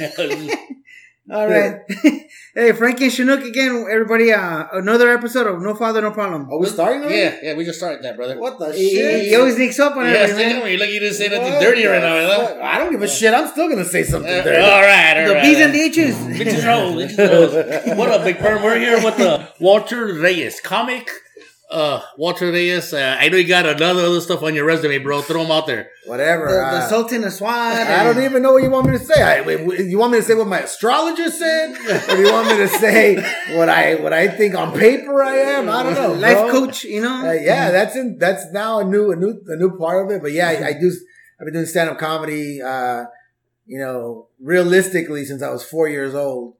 All right. hey, Frankie and Chinook again, everybody. Uh, another episode of No Father, No Problem. Are we starting already? Yeah, yeah, we just started that, brother. What the He, shit? he always sneaks up on Yeah, man. with me. Look, you didn't say nothing What dirty the right now? I don't give a shit. I'm still gonna say something Uh, dirty. all right, all The right. B's and the H's. Bitches roll, bitches roll. What up, Big Perm? We're here with the Walter Reyes comic. Uh, Walter Reyes. Uh, I know you got another other stuff on your resume, bro. Throw them out there. Whatever. The, the uh, Sultan of SWAT. I don't even know what you want me to say. I, you want me to say what my astrologer said, or you want me to say what I what I think on paper I am? I don't know. Life bro. coach, you know? Uh, yeah, that's in that's now a new a new a new part of it. But yeah, I, I do. I've been doing stand up comedy. Uh, you know, realistically, since I was four years old.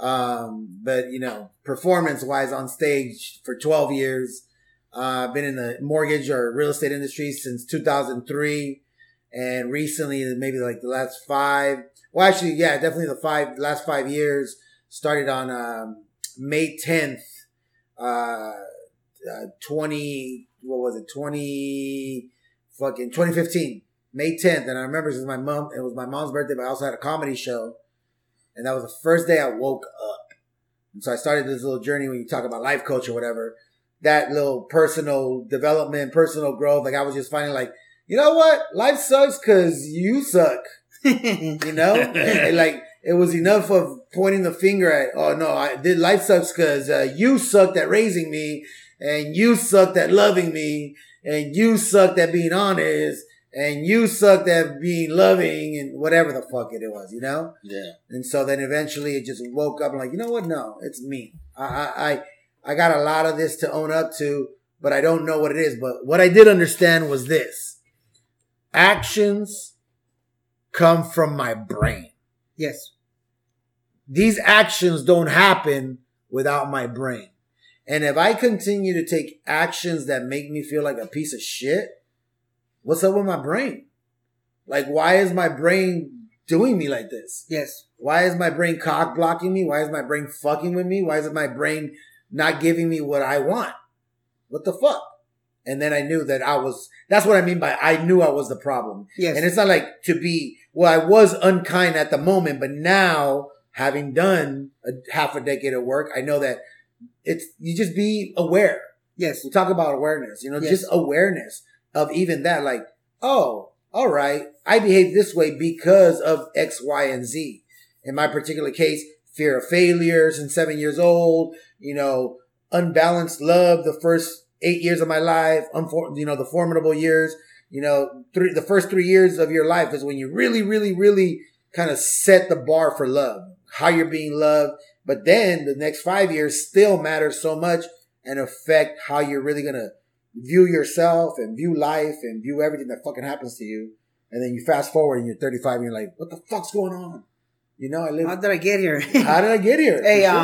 Um, but you know, performance wise on stage for twelve years. Uh, I've been in the mortgage or real estate industry since 2003. And recently, maybe like the last five, well, actually, yeah, definitely the five, last five years started on, um, May 10th, uh, uh, 20, what was it? 20, fucking 2015, May 10th. And I remember it was my mom, it was my mom's birthday, but I also had a comedy show. And that was the first day I woke up. And so I started this little journey when you talk about life coach or whatever, that little personal development, personal growth. Like I was just finding like, you know what? Life sucks because you suck. You know? And, like it was enough of pointing the finger at, oh no, I did life sucks because uh, you sucked at raising me and you sucked at loving me and you sucked at being honest and you sucked at being loving and whatever the fuck it was, you know? Yeah. And so then eventually it just woke up and like, you know what? No, it's me. I, I, I, I got a lot of this to own up to, but I don't know what it is. But what I did understand was this actions come from my brain. yes. These actions don't happen without my brain. And if I continue to take actions that make me feel like a piece of shit, what's up with my brain? Like, why is my brain doing me like this? Yes. Why is my brain cock blocking me? Why is my brain fucking with me? Why is my brain not giving me what I want? What the fuck? And then I knew that I was, that's what I mean by I knew I was the problem. Yes. And it's not like to be, well, I was unkind at the moment, but now having done a half a decade of work, I know that it's, you just be aware. yes. We talk about awareness, you know, Yes. just awareness of even that, like, oh, all right, I behave this way because of X, Y, and Z. In my particular case, fear of failure since seven years old, you know, unbalanced love the first eight years of my life, unfor- you know, the formidable years, you know, three, the first three years of your life is when you really, really, really kind of set the bar for love, how you're being loved. But then the next five years still matters so much and affect how you're really going to view yourself and view life and view everything that fucking happens to you. And then you fast forward and you're 35 and you're like, what the fuck's going on? You know, I live. How did I get here? How did I get here? hey, For sure.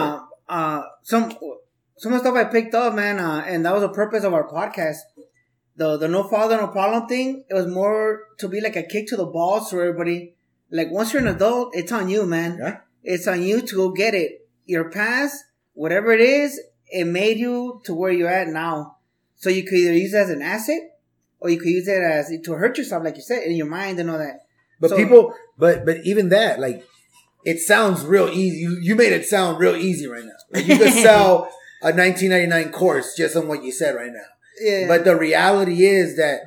uh, uh, some some of the stuff I picked up, man, uh, and that was the purpose of our podcast. The the no father no problem thing. It was more to be like a kick to the balls for everybody. Like once you're an adult, it's on you, man. Yeah. It's on you to go get it. Your past, whatever it is, it made you to where you're at now. So you could either use it as an asset, or you could use it as to hurt yourself, like you said, in your mind and all that. But So- people, but but even that, like, it sounds real easy. You you made it sound real easy right now. Like you could sell a 1999 course just on what you said right now. Yeah. But the reality is that,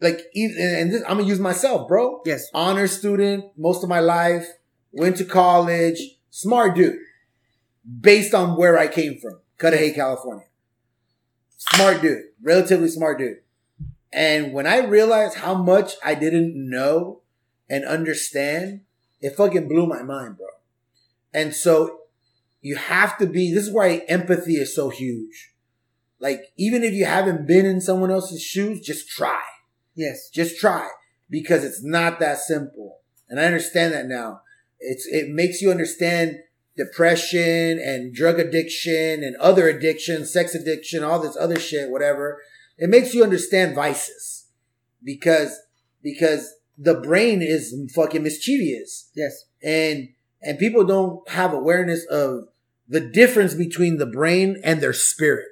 like, even and this, I'm gonna use myself, bro. yes. Honor student most of my life. Went to college. Smart dude. Based on where I came from, Cudahy, California. Smart dude, relatively smart dude. And when I realized how much I didn't know and understand, it fucking blew my mind, bro. And so you have to be, this is why empathy is so huge. Like, even if you haven't been in someone else's shoes, just try. Yes. Just try because it's not that simple. And I understand that now. It's, it makes you understand depression and drug addiction and other addictions, sex addiction, all this other shit, whatever. It makes you understand vices because, because the brain is fucking mischievous Yes. and, and people don't have awareness of the difference between the brain and their spirit.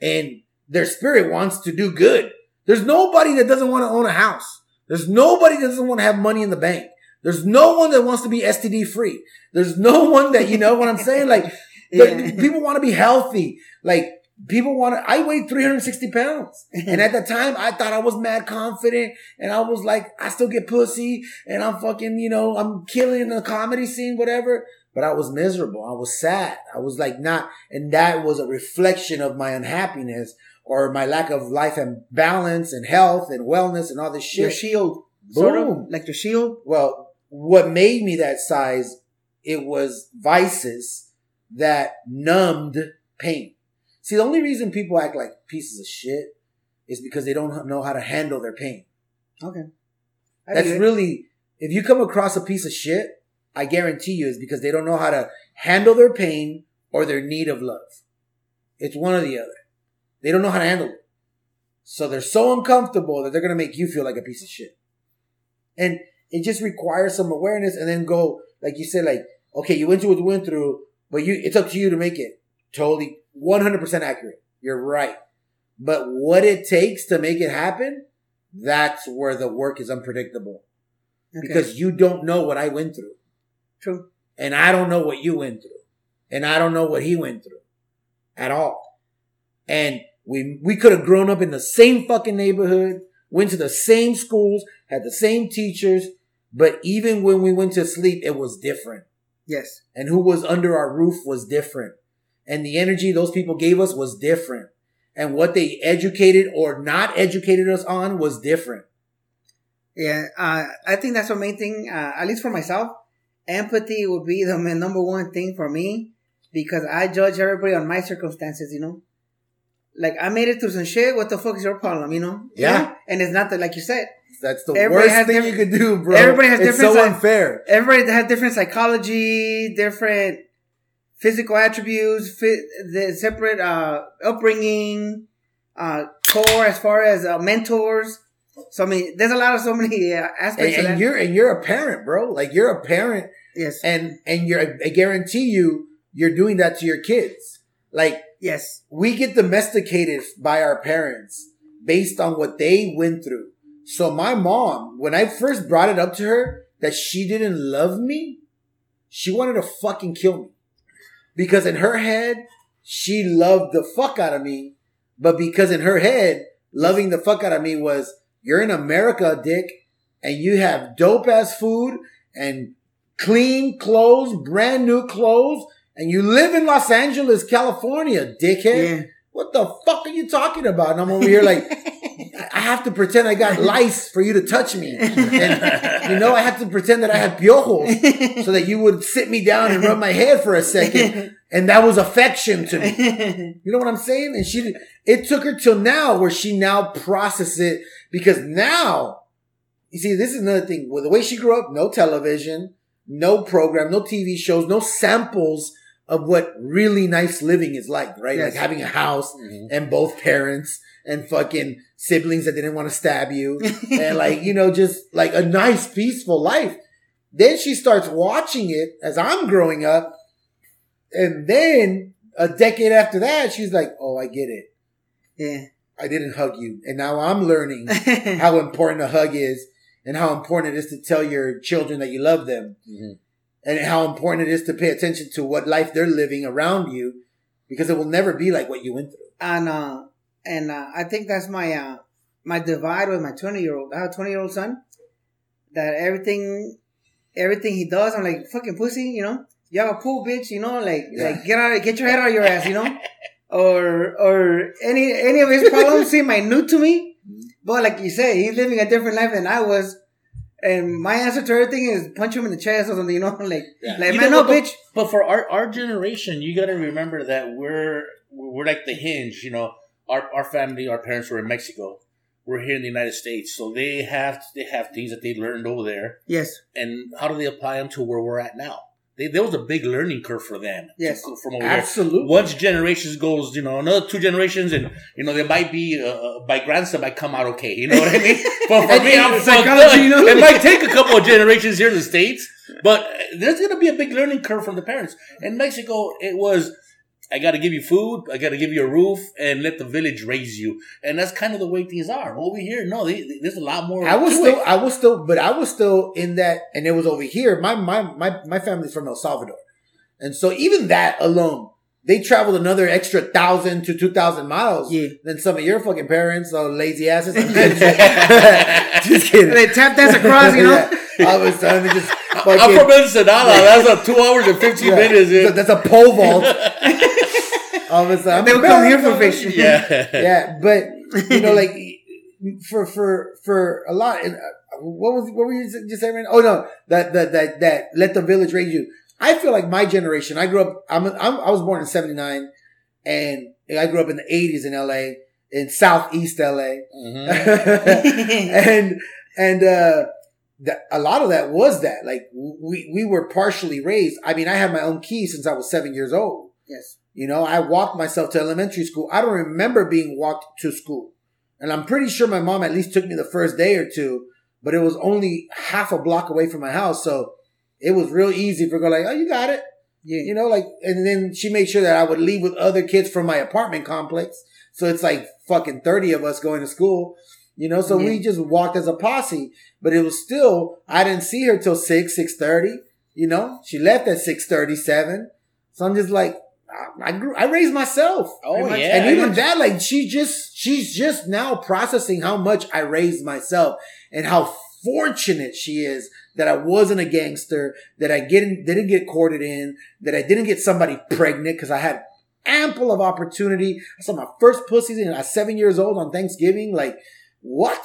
And their spirit wants to do good. There's nobody that doesn't want to own a house. There's nobody that doesn't want to have money in the bank. There's no one that wants to be STD free. There's no one that, you know what I'm saying? Like, Yeah. people want to be healthy. Like, people want to, I weighed 360 pounds. Mm-hmm. And at the time, I thought I was mad confident and I was like, I still get pussy and I'm fucking, you know, I'm killing the comedy scene, whatever. But I was miserable. I was sad. I was like not, and that was a reflection of my unhappiness or my lack of life and balance and health and wellness and all this Your shit. shield, sort of Boom. like your shield. Well, what made me that size, it was vices that numbed pain. See, the only reason people act like pieces of shit is because they don't know how to handle their pain. Okay, I That's really, if you come across a piece of shit, I guarantee you is because they don't know how to handle their pain or their need of love. It's one or the other. They don't know how to handle it. So they're so uncomfortable that they're going to make you feel like a piece of shit. And it just requires some awareness and then go, like you said, like, okay, you went through what you went through, but you, it's up to you to make it totally 100% accurate. You're right. But what it takes to make it happen, that's where the work is unpredictable Okay. because you don't know what I went through true. and I don't know what you went through and I don't know what he went through at all. And we, we could have grown up in the same fucking neighborhood, went to the same schools, had the same teachers, but even when we went to sleep, it was different. Yes. And who was under our roof was different. And the energy those people gave us was different. And what they educated or not educated us on was different. Yeah, uh, I think that's the main thing. Uh, at least for myself, empathy would be the number one thing for me because I judge everybody on my circumstances. You know, like I made it through some shit. What the fuck is your problem? You know? Yeah. Know? And it's not that, like you said, That's the Everybody worst thing you could do, bro. everybody has it's different so unfair. everybody has different psychology, different physical attributes, the separate uh, upbringing, uh, core as far as uh, mentors. So I mean, there's a lot of so many uh, And, aspects of and that. you're and you're a parent, bro. Like you're a parent, yes, and and you're. I guarantee you, you're doing that to your kids. Like yes, we get domesticated by our parents based on what they went through. So my mom, when I first brought it up to her that she didn't love me, she wanted to fucking kill me. Because in her head, she loved the fuck out of me. But because in her head, loving the fuck out of me was, you're in America, dick, and you have dope ass food and clean clothes, brand new clothes, and you live in Los Angeles, California, dickhead yeah. What the fuck are you talking about? And I'm over here like, I have to pretend I got lice for you to touch me. And, you know, I have to pretend that I had piojos so that you would sit me down and rub my head for a second. And that was affection to me. You know what I'm saying? And she, it took her till now where she now processes it because now, you see, this is another thing. With the way she grew up, no television, no program, no TV shows, no samples of what really nice living is like, right? Yes. Like having a house Mhm. and both parents and fucking siblings that didn't want to stab you and like, you know, just like a nice, peaceful life. Then she starts watching it as I'm growing up. And then a decade after that, she's like, Oh, I get it. yeah. I didn't hug you. And now I'm learning how important a hug is and how important it is to tell your children that you love them Mhm. And how important it is to pay attention to what life they're living around you because it will never be like what you went through. and uh, and uh, I think that's my uh, my divide with my twenty year old. I have a twenty year old son that everything everything he does, I'm like fucking pussy, you know. You have a pool, bitch, you know, like Yeah. like get out, get your head out of your ass, you know. or or any any of his problems seem minute to me, but like you say, he's living a different life than I was. And my answer to everything is punch him in the chest or something, you know, like, Yeah. like You man, know, no, but- bitch. But for our, our generation, you got to remember that we're we're like the hinge. You know, our our family, our parents were in Mexico. We're here in the United States, so they have they have things that they learned over there. Yes, And how do they apply them to where we're at now? They, there was a big learning curve for them. Yes. from over there. Absolutely. Once generations goes, you know, another two generations, and you know, there might be uh, my grandson might come out okay. You know what I mean? But for me, I'm fucked up. It might take a couple of generations here in the states, but there's going to be a big learning curve from the parents. In Mexico, it was I got to give you food. I got to give you a roof and let the village raise you. And that's kind of the way things are over here. No, they, they- there's a lot more. I was to still, it. I was still, but I was still in that, and it was over here. My my my my family's from El Salvador, and so even that alone, they traveled another extra thousand to two thousand miles. Yeah. Than some of your fucking parents, those lazy asses. I'm kidding. just kidding. They tap dance across, you know. Yeah. I was trying to just. I'm fucking- from Ensenada. That's a two hours and 15 Yeah. minutes. So Yeah. that's a pole vault. All of a sudden, They I'm would come here for American. fish. yeah. yeah, but you know, like for for for a lot. And uh, what was what were you just saying? Oh no, that that that that let the village raise you. I feel like my generation. I grew up. I'm, I'm I was born in '79, and I grew up in the '80s in LA, in Southeast LA, Mhm. and and uh, that a lot of that was that. Like we we were partially raised. I mean, I had my own key since I was seven years old. Yes. You know, I walked myself to elementary school. I don't remember being walked to school. And I'm pretty sure my mom at least took me the first day or two, but it was only half a block away from my house. So it was real easy for her, like, oh, you got it. Yeah. You know, like, and then she made sure that I would leave with other kids from my apartment complex. So it's like fucking 30 of us going to school, you know, so we just walked as a posse, but it was still, I didn't see her till 6, 6.30, you know, she left at 6.37. So I'm just like, I, I grew, I raised myself. Oh, much. yeah. and even that, like, she just, she's just now processing how much I raised myself and how fortunate she is that I wasn't a gangster, that I didn't didn't get courted in, that I didn't get somebody pregnant because I had ample of opportunity. I saw my first pussies and I was seven years old on Thanksgiving. Like, what?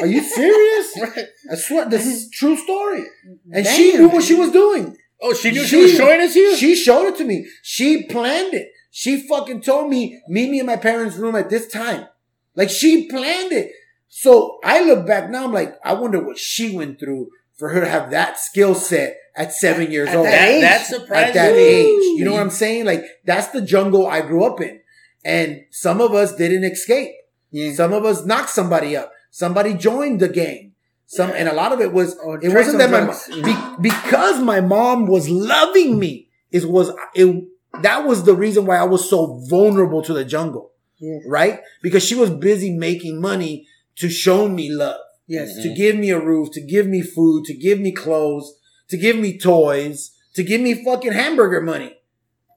Are you serious? Right. I swear, this is true story. And Damn, she knew what she was doing. Oh, she knew she, She- was showing us you? She showed it to me. She planned it. She fucking told me, meet me in my parents' room at this time. Like she planned it. So I look back now, I'm like, I wonder what she went through for her to have that skill set at seven years At old. that that, age. that surprised At that age. You know what I'm saying? Like that's the jungle I grew up in. And some of us didn't escape. Yeah. Some of us knocked somebody up. Somebody joined the gang. Some, and a lot of it was, Or it wasn't that my, drugs. mo- be, because my mom was loving me is was, it, that was the reason why I was so vulnerable to the jungle, Yeah. right? Because she was busy making money to show me love, Yes. to give me a roof, to give me food, to give me clothes, to give me toys, to give me fucking hamburger money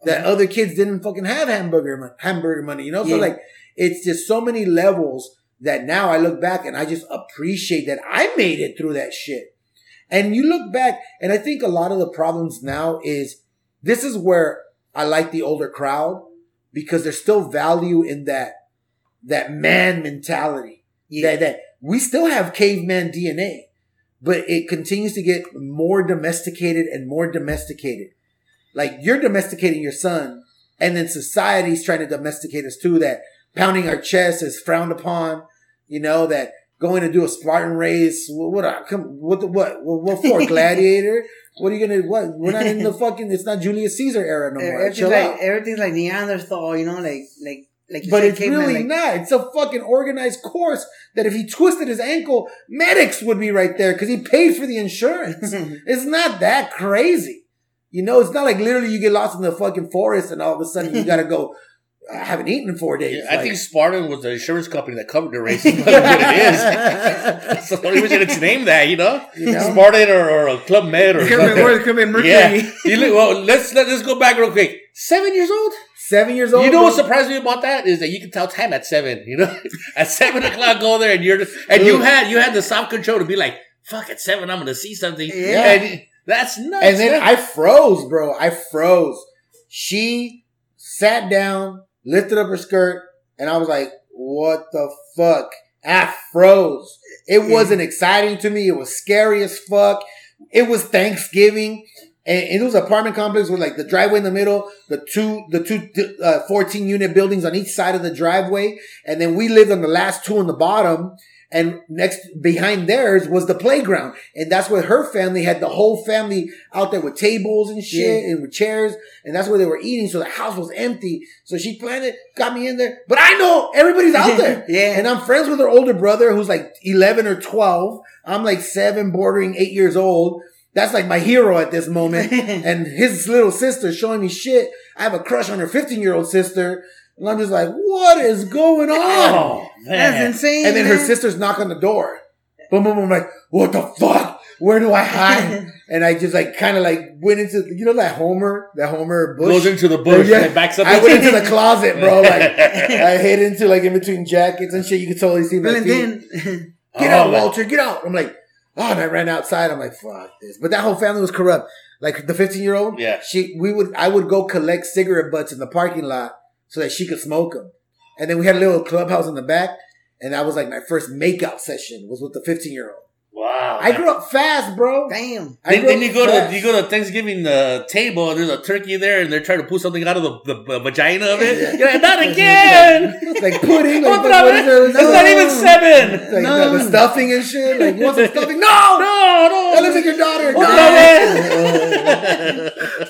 that uh-huh. other kids didn't fucking have hamburger money, hamburger money, you know? So Yeah. like, it's just so many levels that now I look back and I just appreciate that I made it through that shit. And you look back and I think a lot of the problems now is this is where I like the older crowd because there's still value in that, that man mentality Yeah. that, that we still have caveman DNA, but it continues to get more domesticated and more domesticated. Like you're domesticating your son and then society's trying to domesticate us too, that pounding our chest is frowned upon, you know, that going to do a Spartan race, what, what, uh, come, what, the, what, what, what for, gladiator? What are you gonna, what? We're not in the fucking, it's not Julius Caesar era no more. Everything's Chill like out. everything's like Neanderthal, you know, like like like. But it's really like, not. It's a fucking organized course that if he twisted his ankle, medics would be right there because he paid for the insurance. it's not that crazy. You know, it's not like literally you get lost in the fucking forest and all of a sudden you gotta go, I haven't eaten in four days. Yeah, I Like- think Spartan was the insurance company that covered the race. That's what it is. That's the only reason it's named that, you know? You know? Spartan or, or a Club Med or It could have been. It could been Mercury. Yeah. You look, well, let's let, let's go back real quick. Seven years old. Seven years old. you know what bro. surprised me about that is that you can tell time at seven. You know, at seven o'clock, go there and you're just, and you had you had the self control to be like, "Fuck, at seven, I'm gonna see something." Yeah. and that's nuts. And then man. I froze, bro. I froze. She sat down, lifted up her skirt, and I was like, what the fuck? I froze. It wasn't exciting to me. It was scary as fuck. It was Thanksgiving. And, and it was an apartment complex with like the driveway in the middle, the two, the two, uh, 14 unit buildings on each side of the driveway. And then we lived on the last two on the bottom. And next behind theirs was the playground. And that's where her family had the whole family out there with tables and shit Yeah. and with chairs. And that's where they were eating. So the house was empty. So she planned it, got me in there. But I know everybody's out there. Yeah. And I'm friends with her older brother who's like 11 or 12. I'm like seven, bordering eight years old. That's like my hero at this moment. and his little sister showing me shit. I have a crush on her 15 year old sister. And I'm just like, what is going on? Oh That's insane. and then her sisters knock on the door. Boom, boom, boom. I'm like, what the fuck? Where do I hide? and I just like kind of like went into, you know, that Homer, that Homer bush. Goes into the bush Yeah. and backs up. I went into the closet, bro. Like I hid into like in between jackets and shit. You could totally see my Well, and feet. then Get Oh, out, man. Walter. Get out. I'm like, oh, and I ran outside. I'm like, fuck this. But that whole family was corrupt. Like the 15 year old, Yeah. she, we would, I would go collect cigarette butts in the parking lot so that she could smoke them. And then we had a little clubhouse in the back. And that was like my first makeout session was with the 15 year old. Wow. I grew up fast, bro. damn. I Then, then you go fast. to you go to Thanksgiving uh, table and there's a turkey there and they're trying to pull something out of the, the, the vagina of it. Yeah. You're like, not again. It's like pudding. Like, Otra what vez. is it? It's not even seven. It's like No. the, the stuffing and shit. Like, you want some stuffing? No! No, no. That looks like your daughter. Otra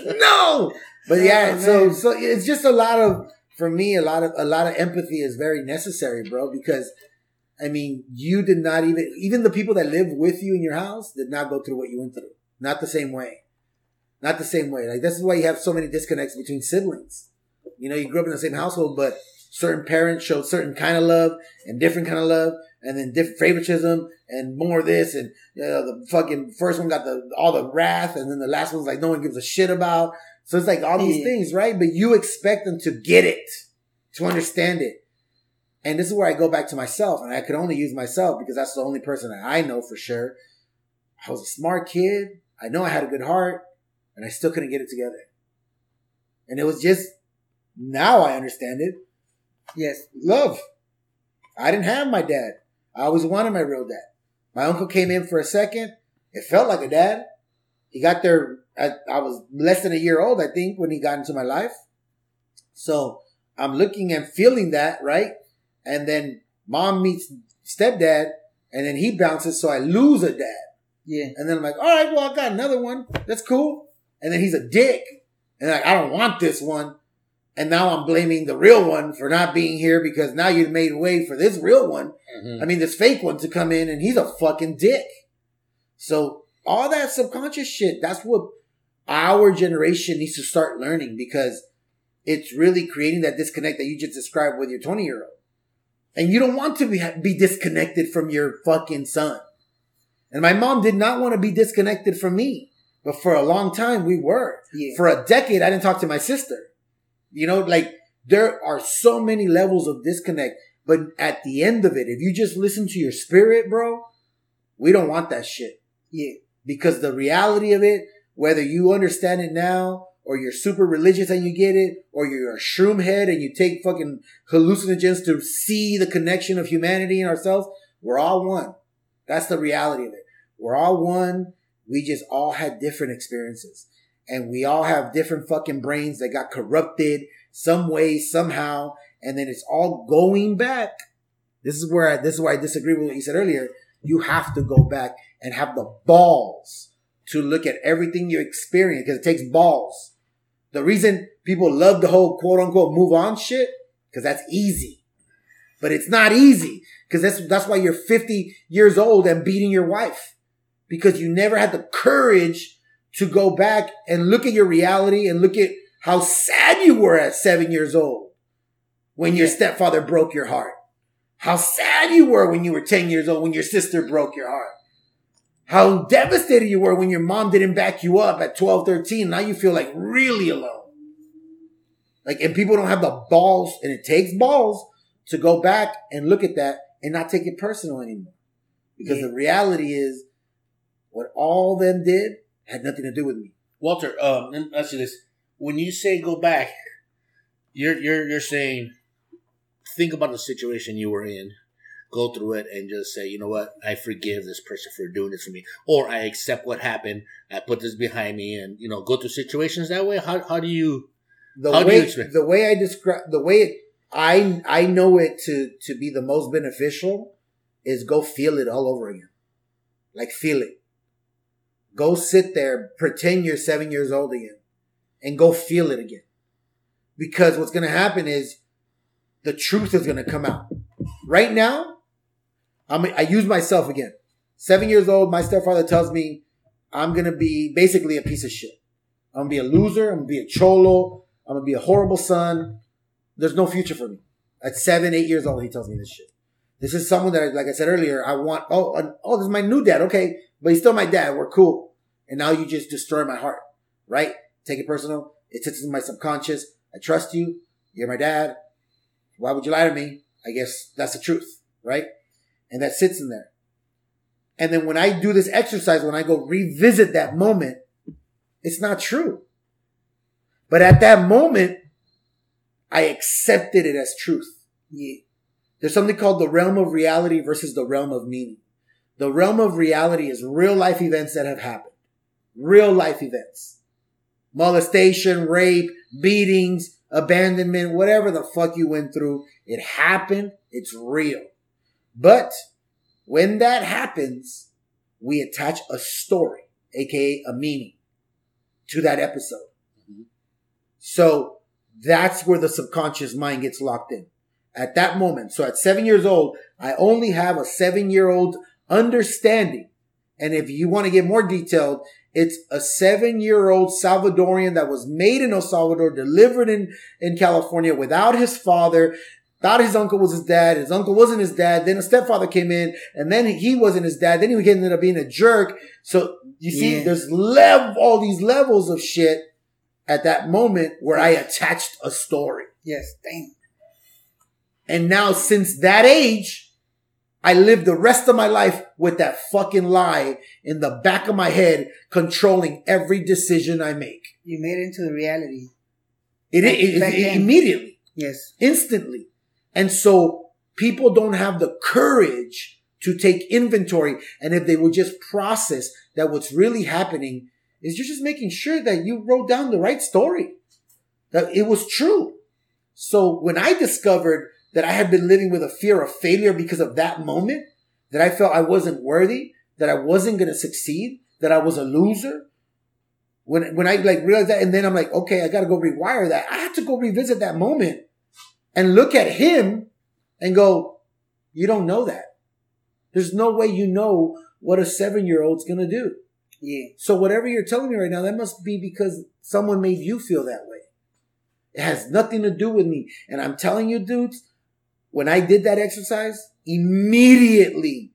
No! no. But yeah, Oh, so so it's just a lot of for me a lot of a lot of empathy is very necessary, bro, because I mean, you did not even even the people that live with you in your house did not go through what you went through. Not the same way. Not the same way. Like this is why you have so many disconnects between siblings. You know, you grew up in the same household, but certain parents showed certain kind of love and different kind of love, and then different favoritism and more of this, and you know, the fucking first one got the all the wrath, and then the last one's like no one gives a shit about. So it's like all these Yeah. things, right? But you expect them to get it, to understand it. And this is where I go back to myself, and I could only use myself because that's the only person that I know for sure. I was a smart kid. I know I had a good heart, and I still couldn't get it together. And it was just now I understand it. Yes. Love. I didn't have my dad. I always wanted my real dad. My uncle came in for a second. It felt like a dad. He got there. I, I was less than a year old, I think, when he got into my life. So I'm looking and feeling that, right? And then mom meets stepdad, and then he bounces, so I lose a dad. Yeah. And then I'm like, all right, well, I got another one. That's cool. And then he's a dick. And like, I don't want this one. And now I'm blaming the real one for not being here because now you've made way for this real one. Mhm. I mean, this fake one to come in and he's a fucking dick. So all that subconscious shit, that's what our generation needs to start learning because it's really creating that disconnect that you just described with your 20 year old. And you don't want to be, be disconnected from your fucking son. And my mom did not want to be disconnected from me. But for a long time, we were. Yeah. For a decade, I didn't talk to my sister. You know, like there are so many levels of disconnect. But at the end of it, if you just listen to your spirit, bro, we don't want that shit. Yeah. Because the reality of it, whether you understand it now, or you're super religious and you get it, or you're a shroom head and you take fucking hallucinogens to see the connection of humanity and ourselves, we're all one. That's the reality of it. We're all one. We just all had different experiences. And we all have different fucking brains that got corrupted some way, somehow. And then it's all going back. This is where I, this is why I disagree with what you said earlier. You have to go back and have the balls to look at everything you experience because it takes balls. The reason people love the whole quote unquote move on shit, because that's easy. But it's not easy because that's, that's why you're 50 years old and beating your wife because you never had the courage to go back and look at your reality and look at how sad you were at seven years old when your stepfather broke your heart. How sad you were when you were 10 years old when your sister broke your heart. How devastated you were when your mom didn't back you up at 12, 13. Now you feel like really alone. Like, and people don't have the balls, and it takes balls to go back and look at that and not take it personal anymore. Because Yeah. the reality is, what all them did had nothing to do with me. Walter, um, let me ask you this: When you say go back, you're you're you're saying think about the situation you were in, go through it, and just say, you know what, I forgive this person for doing this for me, or I accept what happened, I put this behind me, and you know, go through situations that way. How how do you? The How do you way the way I describe the way it, I I know it to to be the most beneficial is go feel it all over again, like feel it. Go sit there, pretend you're seven years old again, and go feel it again. Because what's going to happen is the truth is going to come out. Right now, I'm I use myself again. Seven years old, my stepfather tells me I'm gonna be basically a piece of shit. I'm gonna be a loser. I'm gonna be a cholo. I'm gonna be a horrible son. There's no future for me. At seven, eight years old, he tells me this shit. This is someone that, like I said earlier, I want. Oh, oh, this is my new dad. Okay, but he's still my dad. We're cool. And now you just destroy my heart, right? Take it personal. It sits in my subconscious. I trust you. You're my dad. Why would you lie to me? I guess that's the truth, right? And that sits in there. And then when I do this exercise, when I go revisit that moment, it's not true. But at that moment, I accepted it as truth. Yeah. There's something called the realm of reality versus the realm of meaning. The realm of reality is real life events that have happened. Real life events. Molestation, rape, beatings, abandonment, whatever the fuck you went through. It happened. It's real. But when that happens, we attach a story, aka a meaning to that episode. Mm-hmm. So that's where the subconscious mind gets locked in at that moment. So at seven years old, I only have a seven year old understanding. And if you want to get more detailed, it's a seven year old Salvadorian that was made in El Salvador, delivered in, in California without his father. Thought his uncle was his dad. His uncle wasn't his dad. Then a stepfather came in and then he wasn't his dad. Then he ended up being a jerk. So you see, Yeah. there's level, all these levels of shit at that moment where I attached a story. Yes. Dang. And now since that age, I live the rest of my life with that fucking lie in the back of my head, controlling every decision I make. You made it into the reality. It, it, it- Back it- immediately, Yes. instantly. And so people don't have the courage to take inventory. And if they would just process that what's really happening is you're just making sure that you wrote down the right story, that it was true. So when I discovered that I had been living with a fear of failure because of that moment, that I felt I wasn't worthy, that I wasn't going to succeed, that I was a loser. When, when I like realized that, and then I'm like, okay, I got to go rewire that. I had to go revisit that moment and look at him and go, you don't know that. There's no way you know what a seven year old's going to do. Yeah. So whatever you're telling me right now, that must be because someone made you feel that way. It has nothing to do with me. And I'm telling you, dudes, when I did that exercise, immediately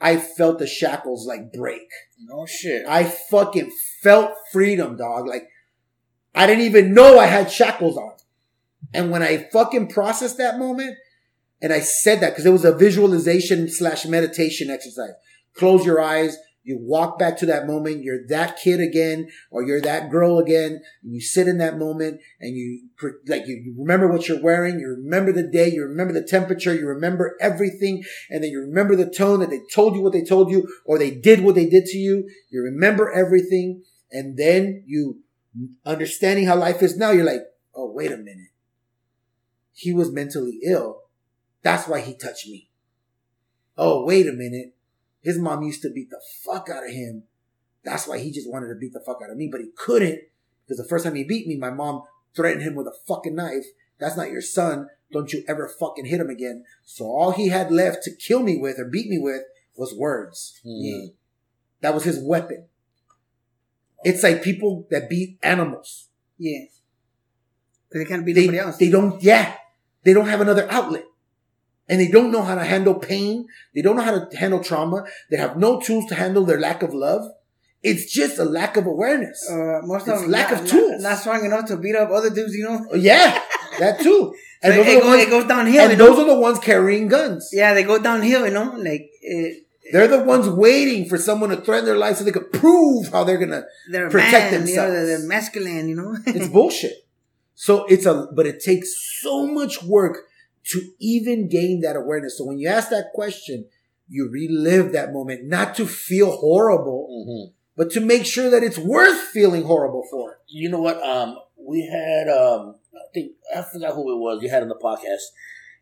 I felt the shackles like break. No shit. I fucking felt freedom, dog. Like I didn't even know I had shackles on. And when I fucking processed that moment and I said that because it was a visualization slash meditation exercise. Close your eyes. You walk back to that moment. You're that kid again, or you're that girl again. And you sit in that moment and you, like, you, remember what you're wearing. You remember the day. You remember the temperature. You remember everything. And then you remember the tone that they told you what they told you, or they did what they did to you. You remember everything. And then you, understanding how life is now, you're like, oh, wait a minute. He was mentally ill. That's why he touched me. Oh, wait a minute. His mom used to beat the fuck out of him. That's why he just wanted to beat the fuck out of me, but he couldn't because the first time he beat me, my mom threatened him with a fucking knife. That's not your son. Don't you ever fucking hit him again. So all he had left to kill me with or beat me with was words. Mm. That was his weapon. It's like people that beat animals. Yeah. But they can't be They, nobody else. they don't, yeah, they don't have another outlet. And they don't know how to handle pain. They don't know how to handle trauma. They have no tools to handle their lack of love. It's just a lack of awareness. uh, most It's of them lack not, of tools. Not, not strong enough to beat up other dudes, you know. yeah, that too. So And, those, it, are the go, ones, it goes downhill. and you know? those are the ones carrying guns. yeah, they go downhill. You know, like it, They're the ones waiting for someone to threaten their life so they could prove how they're gonna. they're Protect man, You know, they're, themselves. they're masculine. You know. It's bullshit. So it's a, but it takes so much work to even gain that awareness. So when you ask that question, you relive that moment, not to feel horrible, Mhm. but to make sure that it's worth feeling horrible for. You know what? Um, we had um, I think I forgot who it was. You had on the podcast,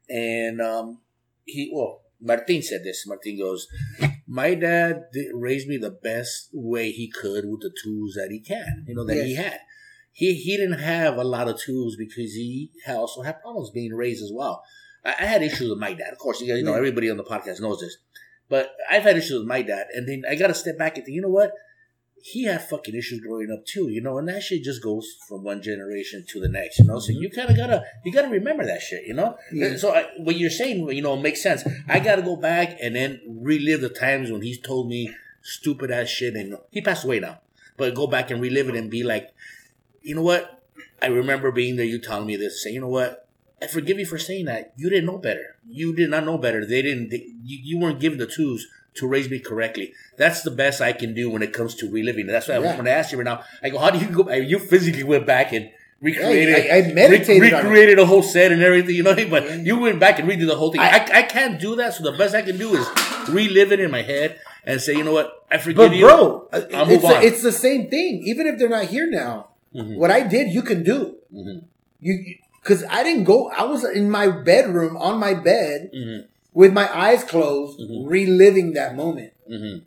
and um, he well, Martin said this. Martin goes, "My dad raised me the best way he could with the tools that he can. You know that he had. He he didn't have a lot of tools because he also had problems being raised as well. I, I had issues with my dad. Of course, you guys know everybody on the podcast knows this, but I've had issues with my dad, and then I got to step back and think, you know what? he had fucking issues growing up too, you know, and that shit just goes from one generation to the next, you know. So mm-hmm. you kind of gotta you gotta remember that shit, you know. Yeah. So I, what you're saying, you know, makes sense. I gotta go back and then relive the times when he's told me stupid ass shit, and he passed away now. But go back and relive it and be like, you know what? I remember being there. You telling me this. saying, you know what? I forgive you for saying that. You didn't know better. You did not know better. They didn't. They, you, you weren't given the tools to raise me correctly. That's the best I can do when it comes to reliving. That's why Yeah. when to ask you right now, I go, how do you go? You physically went back and recreated. I- I meditated recreated a whole set and everything. You know, but you went back and redid the whole thing. I, I, can't do that. So the best I can do is relive it in my head and say, you know what? I forgive But you. bro, I'll move the- on. it's the same thing. Even if they're not here now, Mhm. what I did, you can do. Mhm. You because I didn't go. I was in my bedroom on my bed Mhm. with my eyes closed, Mhm. reliving that moment. Mhm.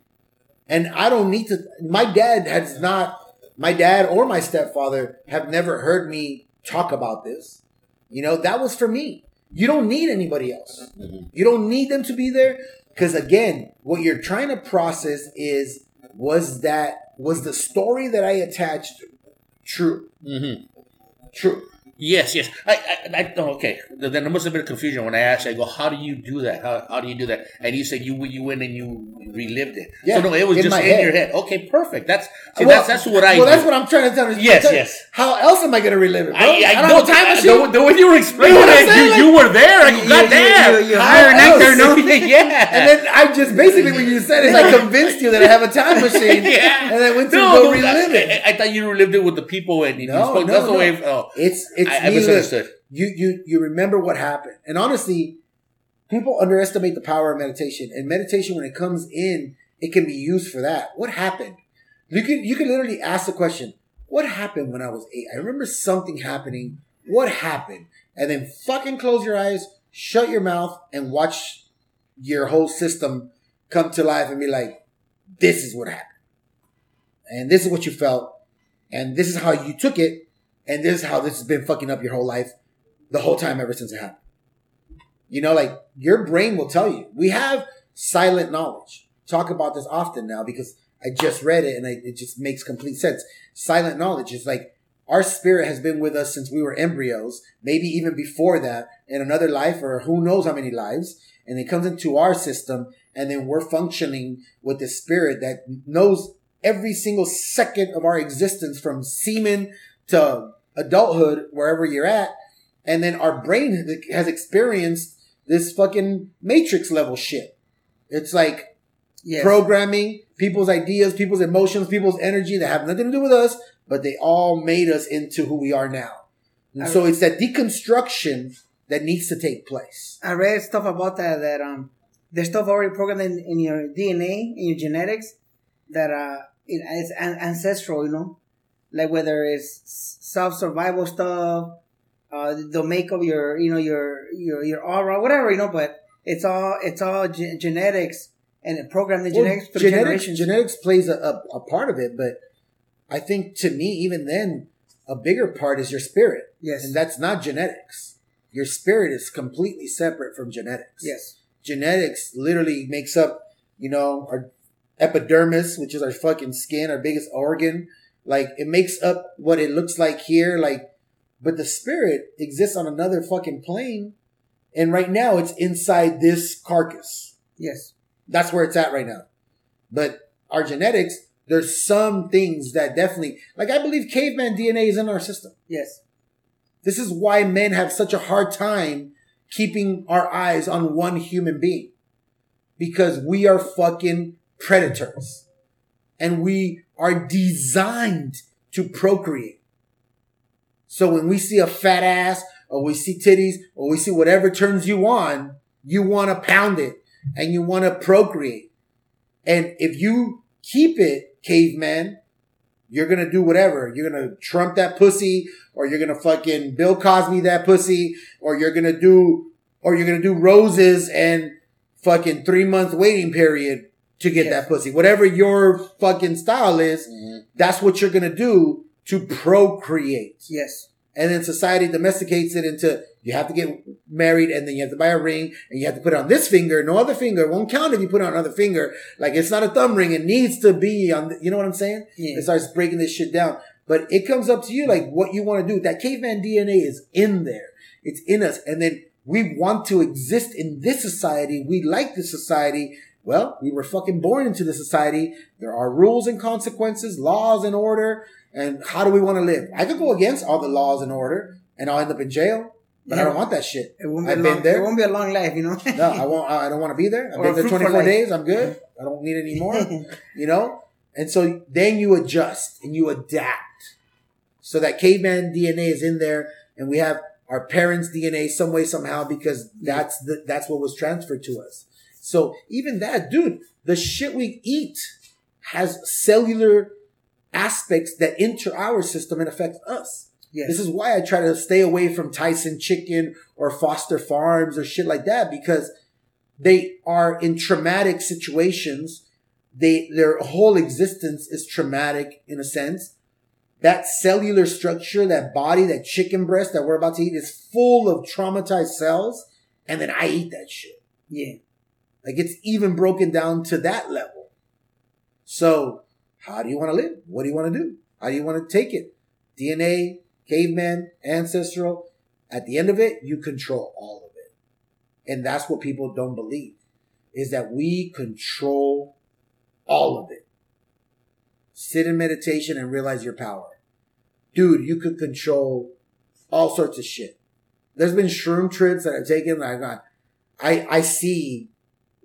And I don't need to. My dad has not. My dad or my stepfather have never heard me talk about this. You know that was for me. You don't need anybody else. Mhm. You don't need them to be there because again, what you're trying to process is was that was the story that I attached true, Mm-hmm. true. Yes, yes. I, I, I oh, okay. Then there must have been a confusion when I asked. I go, "How do you do that? How, how do you do that?" And you said you you went and you relived it. Yeah, so no, it was in just in head. your head. Okay, perfect. That's see, Well, that's that's what I. Well, do. that's what I'm trying to tell you. Yes, yes. How else am I going to relive it? Bro? I, I, don't know, have a time machine. the, the way you were explaining You know it, you, you were there. I go, You- God you- damn. you- you How hire an actor, no? yeah. And then I just basically when you said it, I convinced you that I have a time machine. yeah. And I went to no, go relive it. I, I thought you relived it with the people and you No, spoke. no, that's the no. way. Oh, It's it's I, I misunderstood. you you you remember what happened. And honestly people underestimate the power of meditation. And meditation when it comes in it can be used for that. What happened? You can you can literally ask the question what happened when i was eight? I remember something happening. What happened? And then fucking close your eyes shut your mouth and watch your whole system come to life and be like this is what happened. And this is what you felt. And this is how you took it and this is how this has been fucking up your whole life the whole time ever since it happened. You know, like your brain will tell you. We have silent knowledge. Talk about this often now because I just read it and I, it just makes complete sense. Silent knowledge is like our spirit has been with us since we were embryos, maybe even before that in another life or who knows how many lives. And it comes into our system and then we're functioning with the spirit that knows every single second of our existence from semen to adulthood, wherever you're at. And then our brain has experienced this fucking matrix level shit. It's like Yes. programming, people's ideas, people's emotions, people's energy that have nothing to do with us, but they all made us into who we are now. And so it's that deconstruction that needs to take place. I read stuff about that that um there's stuff already programmed in, in your DNA in your genetics that uh it, it's an- ancestral, you know, like whether it's self survival stuff, uh the makeup, your you know your your your aura, whatever you know, but it's all it's all ge- genetics and it programmed the Well, genetics genetics, generations. genetics plays a, a, a part of it, but I think to me, even then, a bigger part is your spirit. yes, And that's not genetics. Your spirit is completely separate from genetics. yes, Genetics literally makes up, you know, our epidermis, which is our fucking skin, our biggest organ. Like it makes up what it looks like here. Like, but the spirit exists on another fucking plane. And right now it's inside this carcass. yes, That's where it's at right now. But our genetics, there's some things that definitely, like I believe caveman DNA is in our system. yes, This is why men have such a hard time keeping our eyes on one human being. Because we are fucking predators. And we are designed to procreate. So when we see a fat ass, or we see titties, or we see whatever turns you on, you want to pound it and you want to procreate. And if you keep it, caveman, you're gonna do whatever. You're gonna trump that pussy, or you're gonna fucking Bill Cosby that pussy, or you're gonna do, or you're gonna do roses and fucking three month waiting period to get Yes. that pussy. Whatever your fucking style is, Mhm. that's what you're gonna do to procreate. yes. And then society domesticates it into you have to get married and then you have to buy a ring and you have to put it on this finger, no other finger. It won't count if you put it on another finger. Like it's not a thumb ring. It needs to be on, the, you know what I'm saying? Yeah. It starts breaking this shit down. But it comes up to you, like what you want to do. That caveman DNA is in there. It's in us. And then we want to exist in this society. We like this society. Well, we were fucking born into this society. There are rules and consequences, laws and order. And how do we want to live? I could go against all the laws and order and I'll end up in jail. But I don't want that shit. It won't be I've a been long, there. It won't be a long life, you know. No, I won't. I don't want to be there. I've Or been there 24 days. I'm good. Mm-hmm. I don't need any more. you know? And so then you adjust and you adapt. So that caveman DNA is in there and we have our parents' DNA some way, somehow, because mm-hmm. that's the, that's what was transferred to us. So even that, dude, the shit we eat has cellular aspects that enter our system and affect us. yes. This is why I try to stay away from Tyson Chicken or Foster Farms or shit like that because they are in traumatic situations. They their whole existence is traumatic in a sense. That cellular structure, that body, that chicken breast that we're about to eat is full of traumatized cells, and then I eat that shit. yeah. Like it's even broken down to that level. So, how do you want to live? What do you want to do? How do you want to take it? DNA, caveman, ancestral. At the end of it, you control all of it. And that's what people don't believe is that we control all of it. Sit in meditation and realize your power. Dude, you could control all sorts of shit. There's been shroom trips that I've taken. that I got, I, I see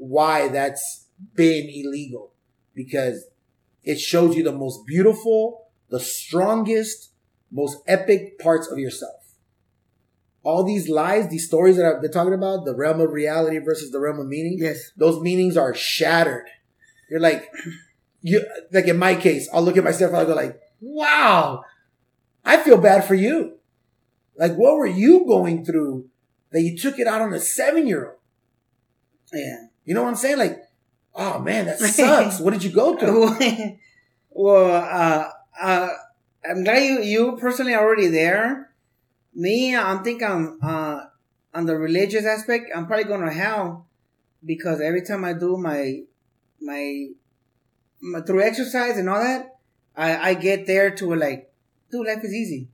why that's been illegal because it shows you the most beautiful, the strongest, most epic parts of yourself. All these lies, these stories that I've been talking about, the realm of reality versus the realm of meaning, Yes. those meanings are shattered. You're like, you, like in my case, I'll look at myself and I'll go like, wow, I feel bad for you. Like, what were you going through that you took it out on a seven year old? Yeah. You know what I'm saying? Like, oh man, that sucks. what did you go through? well, uh, uh, I'm glad you, you personally are already there. Me, I'm think I'm, uh, on the religious aspect, I'm probably going to hell because every time I do my, my, my through exercise and all that, I, I get there to like, dude, life is easy.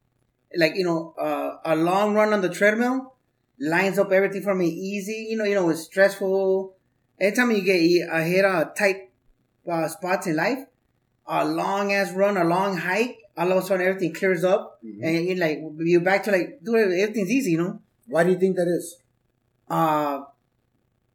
Like, you know, uh, a long run on the treadmill lines up everything for me easy. You know, you know, it's stressful. Anytime you get uh, hit a tight uh, spots in life, a long ass run, a long hike, all of a sudden everything clears up, and you're like you're back to like, dude, everything's easy, you know. Why do you think that is? Uh,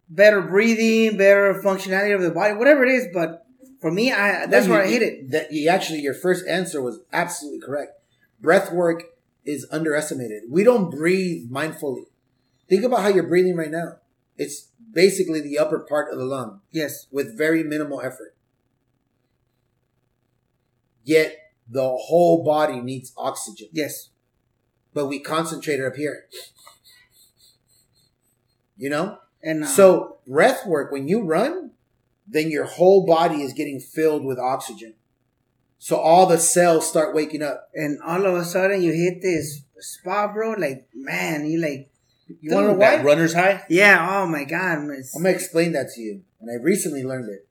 better breathing, better functionality of the body, whatever it is. But for me, I that's No, where you- I hit it. That you actually, your first answer was absolutely correct. Breath work is underestimated. We don't breathe mindfully. Think about how you're breathing right now. It's basically the upper part of the lung Yes, with very minimal effort. Yet the whole body needs oxygen, yes, but we concentrate it up here. You know? and uh, So breath work, when you run, then your whole body is getting filled with oxygen. So all the cells start waking up. and all of a sudden you hit this spot, bro. Like man, you like You want to know why? runner's high. yeah. Oh my god, it's, I'm gonna explain that to you. And I recently learned it.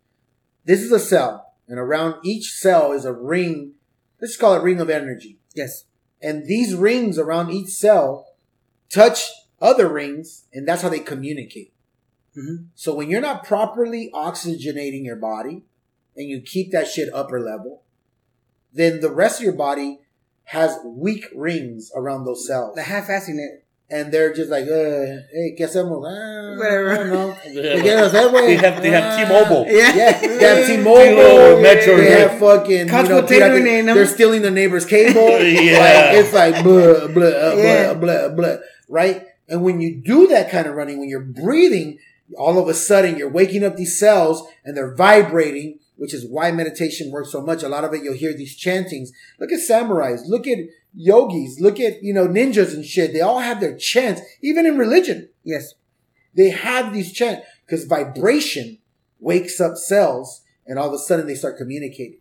This is a cell, and around each cell is a ring. Let's call it ring of energy. yes, And these rings around each cell touch other rings, and that's how they communicate. hmm So when you're not properly oxygenating your body and you keep that shit upper level, then the rest of your body has weak rings around those cells. the half-assing it. And they're just like, uh, hey, ¿qué hacemos? Ah, Whatever. I don't know. They We get us that way. have they have Ah. T-Mobile. Yeah, Yeah, they have T-Mobile, T-Mobile, Metro, They have fucking, Cops you know, pirate, they're stealing the neighbor's cable. Yeah. Like, it's like, blah, blah, uh, Yeah. blah, blah, blah, right? And when you do that kind of running, when you're breathing, all of a sudden you're waking up these cells and they're vibrating, which is why meditation works so much. A lot of it, you'll hear these chantings. Look at samurais. Look at yogis. Look at, you know, ninjas and shit. They all have their chants, even in religion. yes, They have these chants because vibration wakes up cells and all of a sudden they start communicating.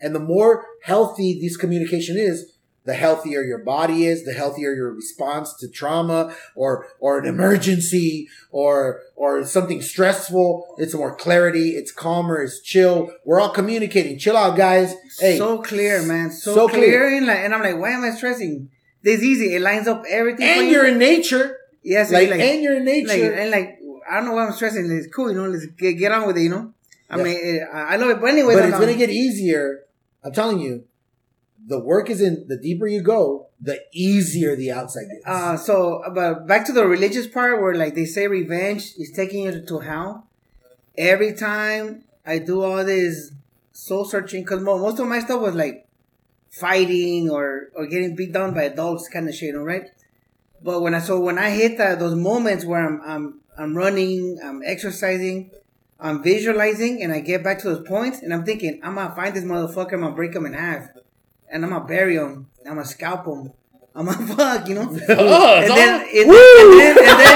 And the more healthy this communication is, the healthier your body is, the healthier your response to trauma or or an emergency or or something stressful. It's more clarity. It's calmer. It's chill. We're all communicating. Chill out, guys. Hey, so clear, man. So, So clear. clear. And, like, and I'm like, why am I stressing? This easy. It lines up everything. and you. you're in nature. yes, Like, like, and you're in like, nature. and like, I don't know why I'm stressing. It's cool, you know. Let's get, get on with it, you know. I Yeah. mean, I I love it, but anyways, but I'm it's gonna get easier. I'm telling you, the work is in. The deeper you go, the easier the outside gets. Uh, so, but back to the religious part where like they say revenge is taking you to hell. Every time I do all this soul searching, because most of my stuff was like fighting or or getting beat down by adults, kind of shit, you know, right? But when I so when I hit that, those moments where I'm I'm I'm running, I'm exercising, I'm visualizing, and I get back to those points, and I'm thinking I'm gonna find this motherfucker, I'm gonna break him in half, and I'm gonna bury him, I'm gonna scalp him, I'm gonna fuck, you know. And then, and, and then, and then,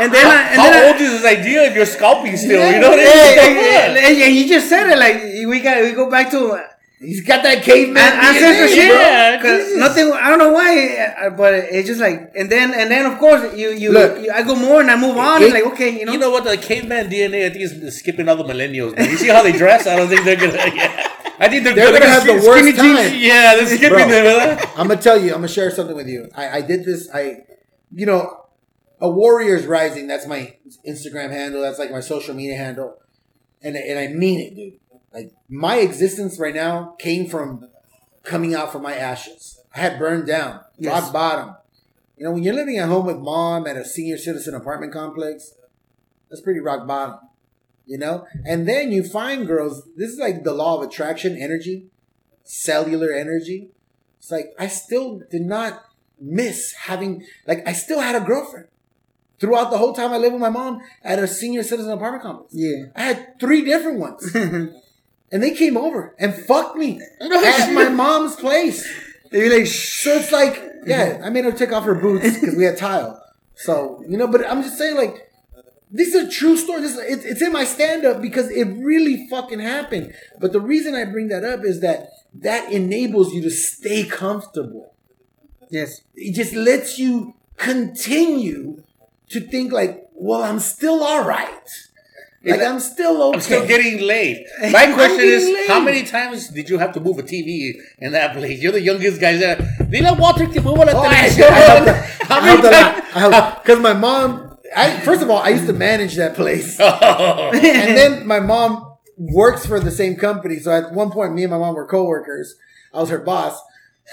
and then, I, and how then I- old is this idea if you're scalping still? Yeah, you know what I mean? hey, you just said it. Like we got, we go back to He's got that caveman. an- ancestor shit. Yeah, 'Cause nothing. I don't know why, uh, but it's just like, and then, and then, of course, you, you, Look. you I go more and I move on. It- and like, okay, you know, You know what? The caveman DNA, I think, is skipping all the millennials. Man. You see how they dress? I don't think they're gonna. Yeah. I think they're, They're gonna have the worst skinny jeans. time. Yeah, they're skipping Bro. I'm gonna tell you. I'm gonna share something with you. I, I did this. I, you know, a Warriors Rising. That's my Instagram handle. That's like my social media handle, and and I mean it, dude. Like my existence right now came from coming out from my ashes. I had burned down, Yes. rock bottom. You know, when you're living at home with mom at a senior citizen apartment complex, that's pretty rock bottom. You know, and then you find girls. This is like the law of attraction, energy, cellular energy. It's like I still did not miss having like I still had a girlfriend throughout the whole time I lived with my mom at a senior citizen apartment complex. yeah. I had three different ones, and they came over and fucked me at my mom's place. You're like. So it's like, yeah, I made her take off her boots because we had tile. So you know, but I'm just saying, like, these a true story. This, it's, it's in my stand up because it really fucking happened. But the reason I bring that up is that that enables you to stay comfortable. Yes. It just lets you continue to think like, well, I'm still all right. Like I'm still okay. I'm still getting laid. My question is, laid. how many times did you have to move a TV in that place? You're the youngest guy there. Dile a Walter que mueva la Oh, televisión. I helped a- How many helped a lot. times? Because my mom. I first of all, I used to manage that place, Oh. and then my mom works for the same company. So at one point, me and my mom were coworkers. I was her boss,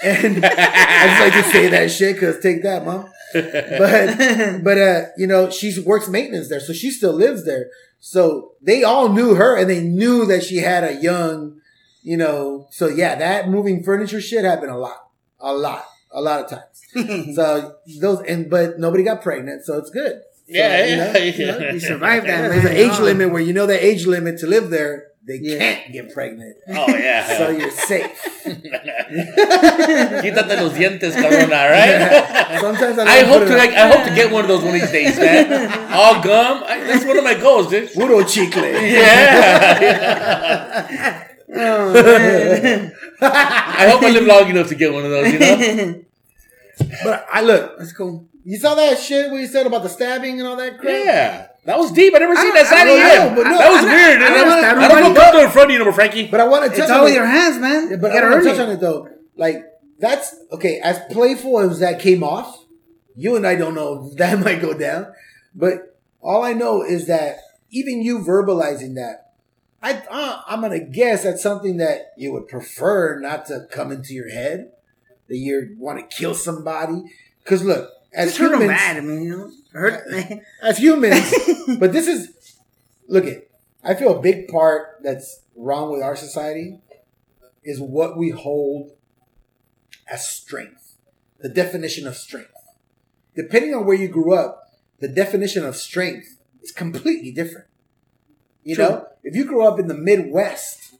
and I just like to say that shit because take that, mom. But but uh, you know, she works maintenance there, so she still lives there. So they all knew her, and they knew that she had a young, you know. So yeah, that moving furniture shit happened a lot, a lot, a lot of times. So those and but nobody got pregnant, so it's good. So, Yeah, you know, yeah, you know, yeah. You survived that, There's an age Oh. limit where you know the age limit to live there. They Yeah. can't get pregnant, Oh, yeah. so you're safe. Quítate los dientes, cabrona, right? Sometimes I, I hope to like. I hope to get one of those one of these days, man. All gum. I, that's one of my goals, dude. Puro chicle. Yeah. Oh, man. I hope I live long enough to get one of those. You know. But I look, That's cool. You saw that shit where you said about the stabbing and all that crap. Yeah. That was deep. I never seen that side of don't you. know, no, that was I- weird. I and I, never don't- stabbed I don't feel nobody. comfortable in front of you, no, Frankie. But I want to touch It's on all with it. your hands, man. Yeah, but Get I want to touch on it though. Like that's okay. As playful as that came off, you and I don't know that might go down. But all I know is that even you verbalizing that, I uh, I'm gonna guess that's something that you would prefer not to come into your head. That you want to kill somebody. Because look, as Just humans, bad. I mean, you know, hurt. as humans, but this is look it. I feel a big part that's wrong with our society is what we hold as strength. The definition of strength. Depending on where you grew up, the definition of strength is completely different. You True. know, if you grew up in the Midwest,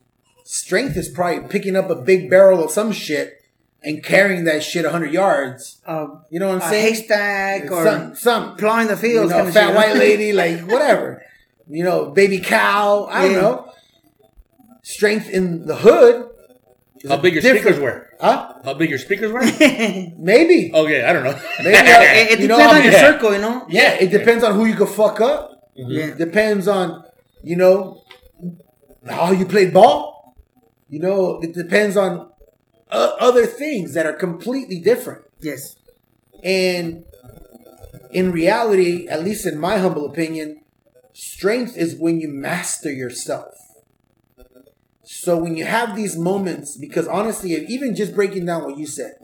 strength is probably picking up a big barrel of some shit and carrying that shit 100 yards. uh, You know what I'm saying? haystack or some, some plowing the fields. you know, fat white lady, like whatever. You know, baby cow. I don't Yeah. know. Strength in the hood How big your different- speakers were? Huh? How big your speakers were? Maybe. okay, I don't know. Maybe it, it you know, depends on I'm- your yeah. circle, you know. Yeah, it depends on who you could fuck up. Yeah. Depends on, you know, how you played ball. You know, it depends on uh, other things that are completely different. Yes. And in reality, at least in my humble opinion, strength is when you master yourself. So when you have these moments, because honestly, even just breaking down what you said,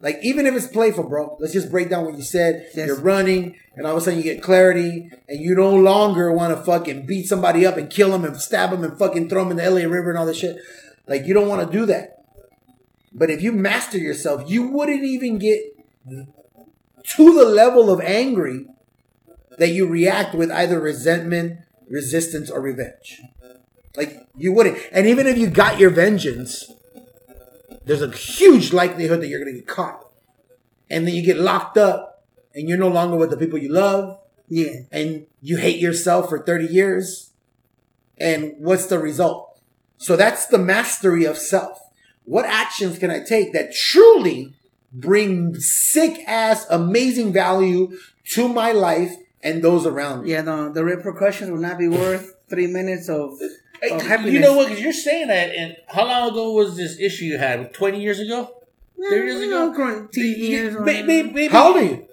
like even if it's playful, bro, let's just break down what you said. Yes. You're running, and all of a sudden you get clarity, and you no longer want to fucking beat somebody up and kill them and stab them and fucking throw them in the LA River and all this shit. Like you don't want to do that. But if you master yourself, you wouldn't even get to the level of angry that you react with either resentment, resistance, or revenge. Like you wouldn't. And even if you got your vengeance, there's a huge likelihood that you're gonna get caught. And then you get locked up and you're no longer with the people you love Yeah. and you hate yourself for 30 years. And what's the result? So that's the mastery of self. What actions can I take that truly bring sick ass, amazing value to my life and those around me? Yeah. The the repercussions will not be worth three minutes of, Hey, of you know what? Because you're saying that, and how long ago was this issue you had? Twenty years ago? Yeah, Thirty years ago? know, current teen years. or May- may- maybe- How old are you?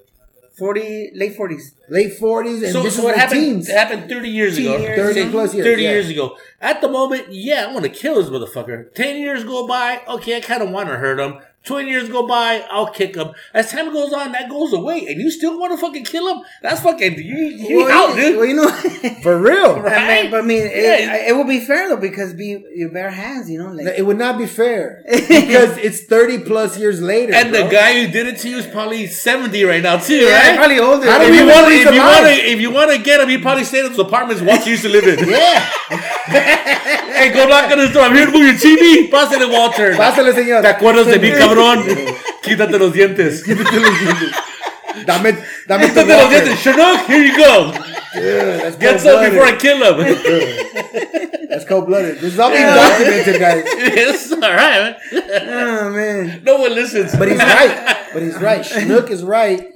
Forty, late forties. Late 40s and So, this so is what the happened? teens. It happened thirty years ago. years, 30 you plus years. 30 yeah. years ago. At the moment, yeah, I want to kill this motherfucker. 10 years go by, okay, I kind of want to hurt him. 20 years go by, I'll kick him. As time goes on, that goes away, and you still want to fucking kill him? That's fucking, you, you well, out, dude. well, you know. For real. Right? I mean, but I mean, Yeah. it, it would be fair though because be your bare hands, you know, like It would not be fair because it's 30 plus years later. And the guy who did it to you is probably 70 right now, too, yeah, right? probably older. How do if you want to, he's if you want to, if you want to get him, he probably stayed at those apartments Walter used to live in. Yeah. hey, go knock on his door. I'm here to move your TV. Pásale, Walter. Pásale, señor. ¿Te acuerdas de mí, cabrón? Quítate los dientes. Quítate los Dame, dame tu Quítate los dientes. Chinook, here you go. Yeah, that's Get some before I kill him. That's cold blooded. This is all being documented, guys. it's all right, man. oh man, No one listens. But he's right. But he's right. Schnook is right.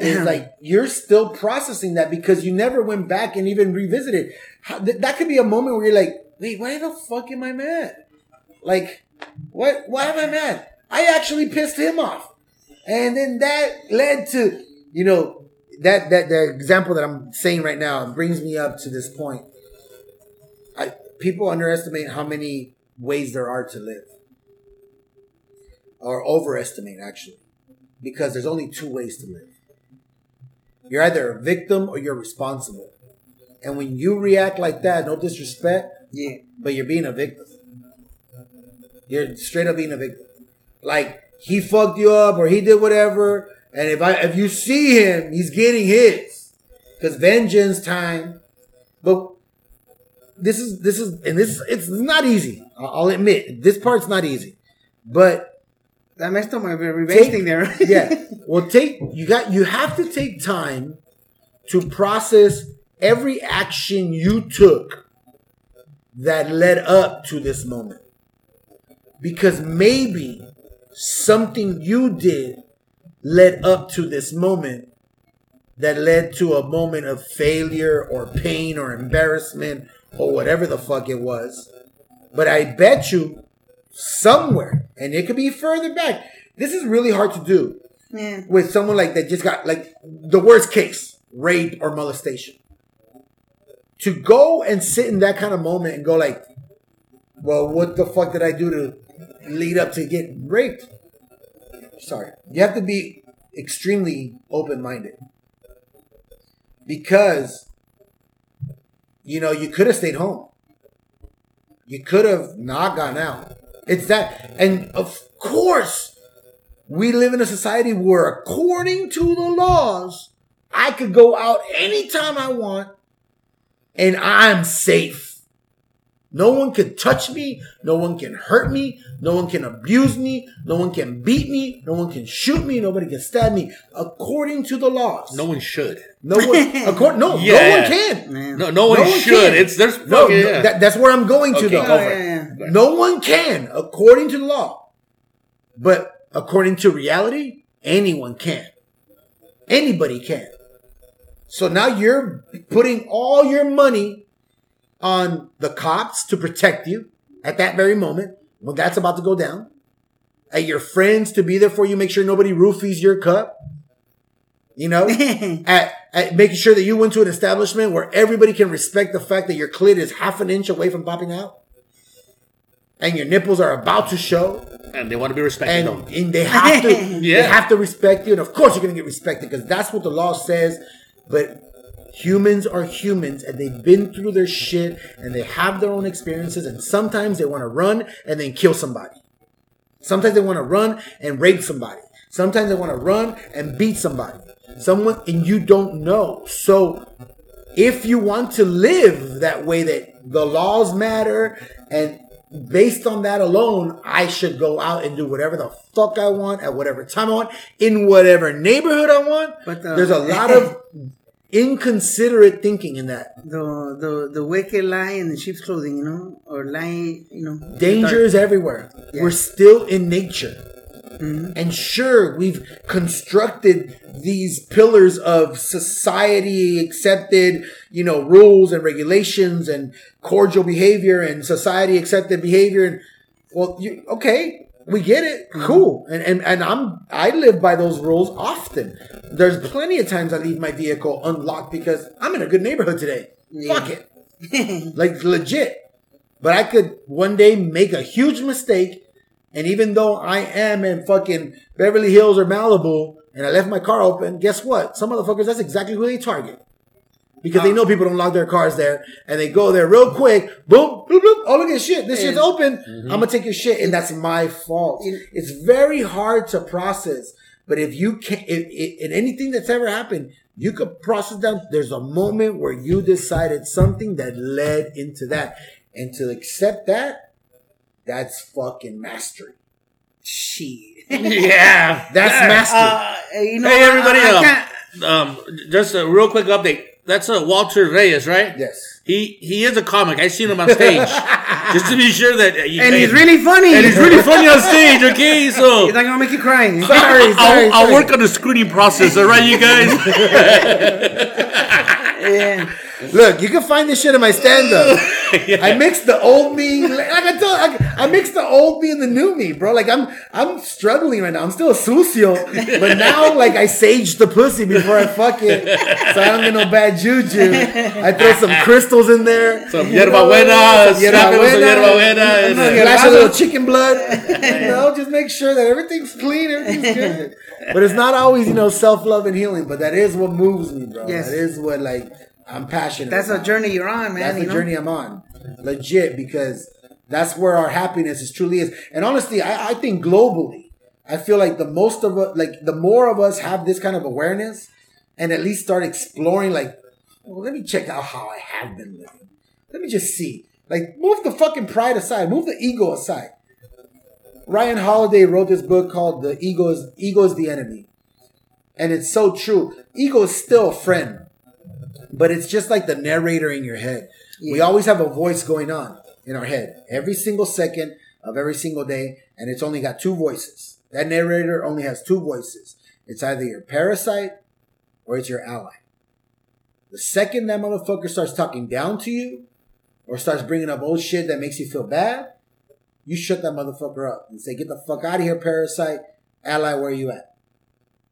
It's like you're still processing that because you never went back and even revisited. How, th- that could be a moment where you're like, wait, why the fuck am I mad? Like, what? Why am I mad? I actually pissed him off, and then that led to, you know, that that the example that I'm saying right now brings me up to this point. I people underestimate how many ways there are to live, or overestimate actually, because there's only two ways to live. You're either a victim or you're responsible. And when you react like that, no disrespect, yeah, but you're being a victim. You're straight up being a victim. Like he fucked you up or he did whatever, and if I if you see him, he's getting his. Cause vengeance time. But this is this is and this it's not easy. I'll admit this part's not easy. But that messed up my revenge there. yeah. Well, take you got you have to take time to process every action you took that led up to this moment. Because maybe something you did led up to this moment that led to a moment of failure or pain or embarrassment or whatever the fuck it was. But I bet you somewhere, and it could be further back. This is really hard to do yeah, with someone like that just got like the worst case, rape or molestation. To go and sit in that kind of moment and go like, well, what the fuck did I do to lead up to get raped? Sorry. You have to be extremely open minded. Because, you know, you could have stayed home. You could have not gone out. It's that, and of course, we live in a society where, according to the laws, I could go out anytime I want and I'm safe. No one can touch me. No one can hurt me. No one can abuse me. No one can beat me. No one can shoot me. Nobody can stab me. According to the laws. no one should. No one. According, no, no one can. man. No, no one, No one should. can. It's there's No, fucking, no yeah. that, that's where I'm going to Okay, though. go Oh, for yeah, yeah. No one can, according to the law. But according to reality, anyone can. Anybody can. So now you're putting all your money on the cops to protect you at that very moment when that's about to go down. At your friends to be there for you, make sure nobody roofies your cup. You know, at, at making sure that you went to an establishment where everybody can respect the fact that your clit is half an inch away from popping out and your nipples are about to show And they want to be respected. and, and they have to yeah. they Yeah. have to respect you and of course you're gonna get respected because that's what the law says but humans are humans and they've been through their shit and they have their own experiences and sometimes they want to run and then kill somebody. Sometimes they want to run and rape somebody. Sometimes they want to run and beat somebody. Someone and you don't know. So if you want to live that way that the laws matter and based on that alone i should go out and do whatever the fuck i want at whatever time i want in whatever neighborhood i want But, uh, there's a lot of inconsiderate thinking in that the the the wicked lie in the sheep's clothing, you know, or lie, you know. danger is everywhere Yeah. we're still in nature Mhm. and sure we've constructed these pillars of society accepted you know rules and regulations and cordial behavior and society accepted behavior and well you okay we get it mm-hmm. cool and, and and i'm i live by those rules often there's plenty of times i leave my vehicle unlocked because i'm in a good neighborhood today Yeah. fuck it like legit. But I could one day make a huge mistake, and even though I am in fucking Beverly Hills or Malibu, and I left my car open, guess what? Some motherfuckers, that's exactly who they target. Because they know people don't lock their cars there, and they go there real quick, boom, bloop, bloop, oh look at shit, this shit's And- open, I'm gonna take your shit, and that's my fault. It's very hard to process, but if you can, if, if, in anything that's ever happened, you could process down. There's a moment where you decided something that led into that, and to accept that, that's fucking mastery. Shit. yeah, That's Yeah. mastery. Uh, you know, Hey everybody, I, I um, um, just a real quick update. That's a Walter Reyes, right? yes. He he is a comic. I've seen him on stage, just to be sure that. uh, and he's really funny. and he's really funny on stage. Okay, so He's not gonna make you cry. Sorry, sorry. I'll, I'll sorry. work on the screening process. All right, you guys. yeah. Look, you can find this shit in my stand up. I mix the old me, like I told, I, I mixed the old me and the new me, bro. Like I'm, I'm struggling right now. I'm still a sucio, but now like I sage the pussy before I fuck it, so I don't get no bad juju. I throw some crystals in there, Some yerba buena, Some slap it with some yerba buena, and and, a glass of little chicken blood. You know, just make sure that everything's clean, everything's good. But it's not always, you know, self love and healing. But that is what moves me, bro. Yes. That is what like I'm passionate. That's a journey you're on, man. That's the know? journey I'm on. Legit, because that's where our happiness is truly is. And honestly, I, I think globally, I feel like the most of us, like the more of us have this kind of awareness and at least start exploring, like, well, let me check out how I have been living. Let me just see. Like, move the fucking pride aside, move the ego aside. Ryan Holiday wrote this book called The Ego is, ego is the Enemy. And it's so true. Ego is still a friend but it's just like the narrator in your head. We always have a voice going on in our head every single second of every single day, and it's only got two voices. That narrator only has two voices. It's either your parasite or it's your ally. The second that motherfucker starts talking down to you or starts bringing up old shit that makes you feel bad, you shut that motherfucker up and say, "Get the fuck out of here, parasite." Ally, where are you at?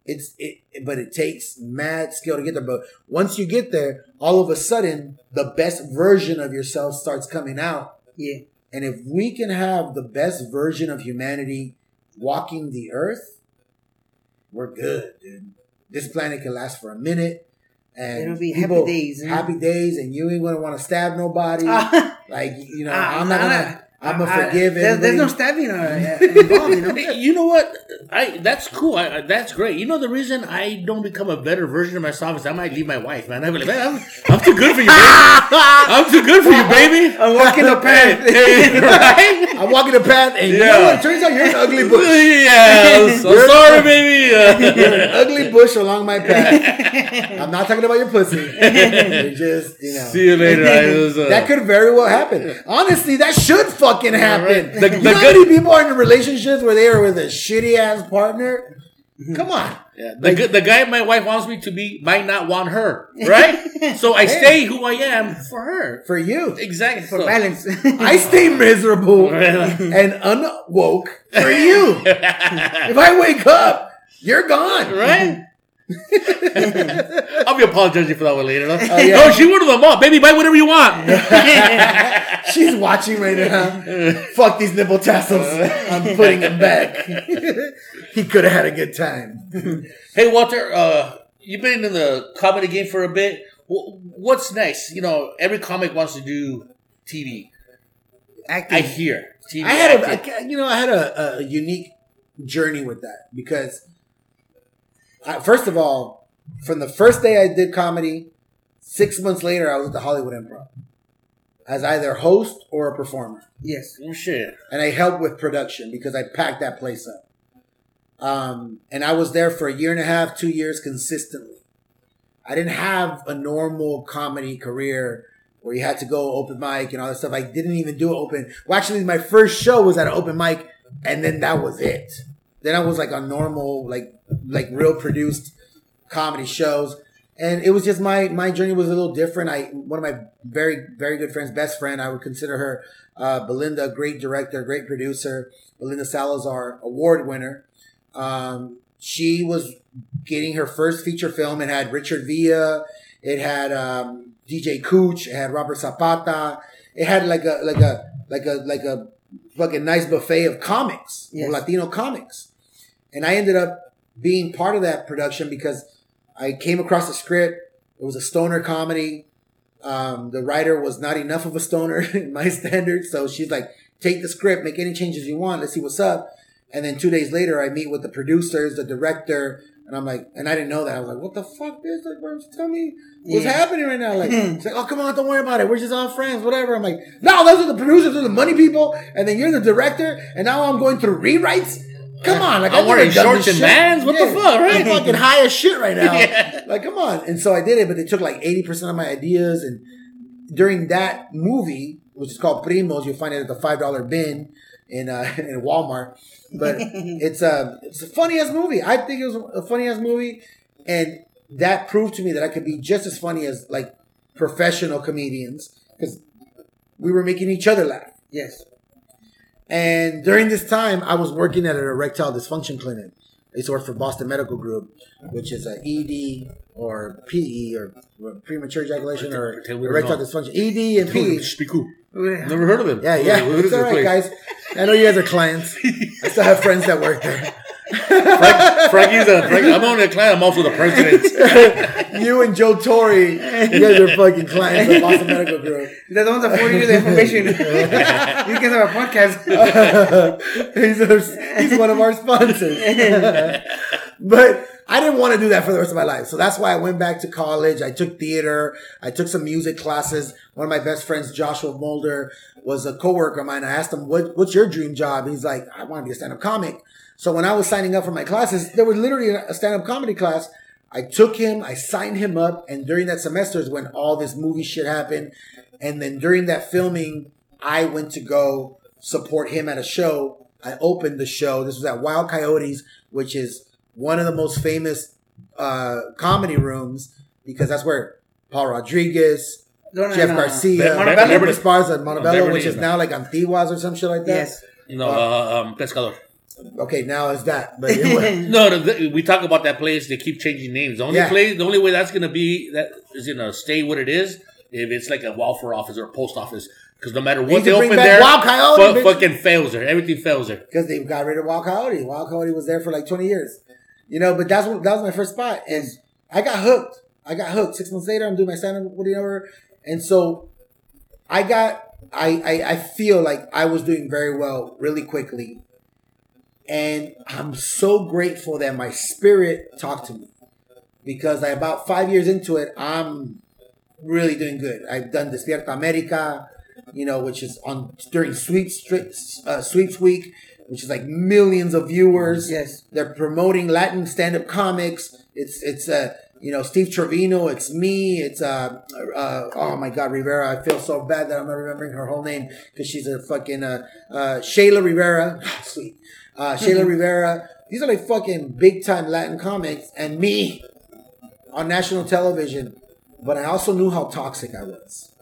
It's it, but it takes mad skill to get there. But once you get there, all of a sudden, the best version of yourself starts coming out. Yeah. And if we can have the best version of humanity walking the earth, we're good, dude. This planet can last for a minute. And It'll be happy days? Happy days, and you ain't gonna want to stab nobody. Ah, like you know, ah, I'm not gonna. I'm gonna I- forgive there's, there's no everybody. stabbing uh, involved, you know. You know what? I that's cool. I, I- that's great. You know the reason I don't become a better version of myself is I might leave my wife, man. I'm like, man, I'm, I'm too good for you, baby. I'm too good for you, baby. I'm walking the path. Right? I'm walking the path, and you know what? It turns out you're an ugly bush. Yeah, I'm so sorry, baby. Uh, You're an ugly bush along my path. I'm not talking about your pussy. You're just, you know. See you later. I was, uh, That could very well happen. Honestly, that should fucking happen. right. The- you the know good- many people are in relationships where they are with a shitty ass partner? Mm-hmm. Come on. Yeah, the, gu- the guy my wife wants me to be might not want her, right? so I stay who I am for her. For you. Exactly. For So- balance. I stay miserable and unwoke for you. If I wake up, you're gone. right? I'll be apologizing for that one later. though. Oh, yeah. No, she ordered them all. Baby, buy whatever you want. She's watching right now. Fuck these nipple tassels. I'm putting them back. he could have had a good time. hey, Walter, uh, you've been in the comedy game for a bit. What's next? You know, every comic wants to do TV. Acting. I hear TV. I had acting. a, you know, I had a, a unique journey with that because, I, first of all, from the first day I did comedy, six months later I was at the Hollywood Improv as either host or a performer, yes. Oh, shit. and I helped with production because I packed that place up. Um, and I was there for a year and a half, two years consistently. I didn't have a normal comedy career where you had to go open mic and all that stuff. I didn't even do open. Well, actually, my first show was at an open mic, and then that was it. Then I was like a normal, like like real produced comedy shows, and it was just my my journey was a little different. I one of my very very good friends, best friend, I would consider her uh, Belinda, great director, great producer, Belinda Salazar, award winner. Um, she was getting her first feature film. It had Richard Villa. It had um, DJ Cooch. It had Robert Zapata. It had like a like a like a like a fucking nice buffet of comics, Yes. Latino comics. And I ended up being part of that production because I came across the script. It was a stoner comedy. Um, the writer was not enough of a stoner in my standards, so she's like, "Take the script, make any changes you want. Let's see what's up." And then two days later, I meet with the producers, the director, and I'm like, and I didn't know that. I was like, "What the fuck, bitch? Like, bro, just tell me what's Yeah. happening right now." Like, it's like, "Oh, come on, don't worry about it. We're just all friends, whatever." I'm like, "No, those are the producers, those are the money people, and then you're the director, and now I'm going through rewrites." Come on, like I'm never wearing shorts and. Vans? What the fuck, right? I'm fucking high as shit right now. Yeah. Like, come on. And so I did it, but they took like 80% of my ideas. And during that movie, which is called Primos, you'll find it at the $5 bin in, uh, in Walmart. But it's a, it's a funny ass movie. I think it was a funny ass movie. And that proved to me that I could be just as funny as like professional comedians because we were making each other laugh. Yes. And during this time, I was working at an erectile dysfunction clinic. I used to work for Boston Medical Group, which is a ED or PE or premature ejaculation or Pretend we don't erectile dysfunction. ED and PE. Just. Never heard of him. Yeah, yeah. What is It's all this right, place? guys. I know you guys are clients. I still have friends that work there. Frank, Frankie's a, Frank, I'm only a client. I'm also the president. you and Joe Torre, you guys are fucking clients of Boston Medical Group. They're the ones that forward you the information. you guys have a podcast. he's, a, he's one of our sponsors. but I didn't want to do that for the rest of my life. So that's why I went back to college. I took theater. I took some music classes. One of my best friends, Joshua Mulder, was a coworker of mine. I asked him, what, what's your dream job? He's like, I want to be a stand-up comic. So when I was signing up for my classes, there was literally a stand-up comedy class. I took him, I signed him up, and during that semester is when all this movie shit happened. And then during that filming, I went to go support him at a show. I opened the show. This was at Wild Coyotes, which is one of the most famous uh, comedy rooms because that's where Paul Rodriguez, No, no, Jeff no. Garcia, Montebello? Beverly Esparza, Montebello, Beverly, which is now like Antiguas or some shit like that. Yes. No, uh, um, pescador. Okay, now it's that. But anyway, No, the, we talk about that place. They keep changing names. The only Yeah. place, the only way that's gonna be that is gonna stay what it is if it's like a welfare office or a post office. Because no matter They what need they open there, Wild Coyote, fu- fucking fails there. Everything fails there. because they got rid of Wild Coyote. Wild Coyote was there for like 20 years. You know, but that's what, that was my first spot. And I got hooked. I got hooked. Six months later, I'm doing my stand up, whatever. And so I got, I, I, I feel like I was doing very well really quickly. And I'm so grateful that my spirit talked to me because I, about five years into it, I'm really doing good. I've done Despierta America, you know, which is on during sweeps, uh, sweeps week. which is like millions of viewers. Yes. They're promoting Latin stand-up comics. It's it's uh you know Steve Trevino. It's me. It's uh, uh oh my God Rivera. I feel so bad that I'm not remembering her whole name because she's a fucking uh, uh Shayla Rivera. Sweet. Uh, Shayla Rivera. These are like fucking big time Latin comics, and me on national television. But I also knew how toxic I was.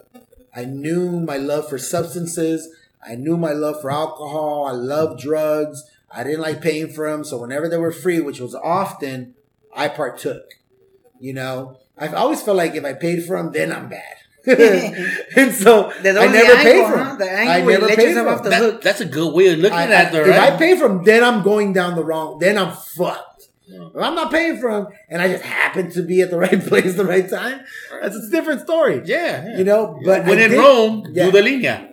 I knew my love for substances. I knew my love for alcohol. I loved drugs. I didn't like paying for them. So whenever they were free, which was often, I partook. You know, I've always felt like if I paid for them, then I'm bad. and so There's I never the paid for huh? them. I angle where you never let paid yourself for off the them. That- hook. that's a good way of looking I- at I- it, if right? I pay for them, then I'm going down the wrong. Then I'm fucked. If I'm not paying for them, and I just happen to be at the right place, the right time, that's a different story. yeah, yeah. You know, but when I in did- Rome, Yeah. do the linea.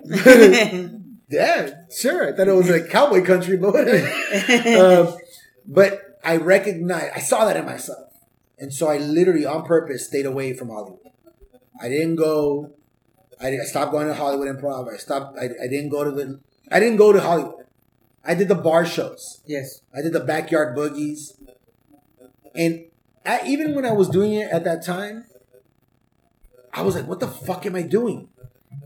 Yeah, sure. I thought it was a cowboy country, but whatever. um, but I recognize I saw that in myself. And so I literally, on purpose, stayed away from Hollywood. I didn't go, I, I stopped going to Hollywood Improv. I stopped, I, I didn't go to the, I didn't go to Hollywood. I did the bar shows. yes. I did the backyard boogies. And I, even when I was doing it at that time, I was like, what the fuck am I doing?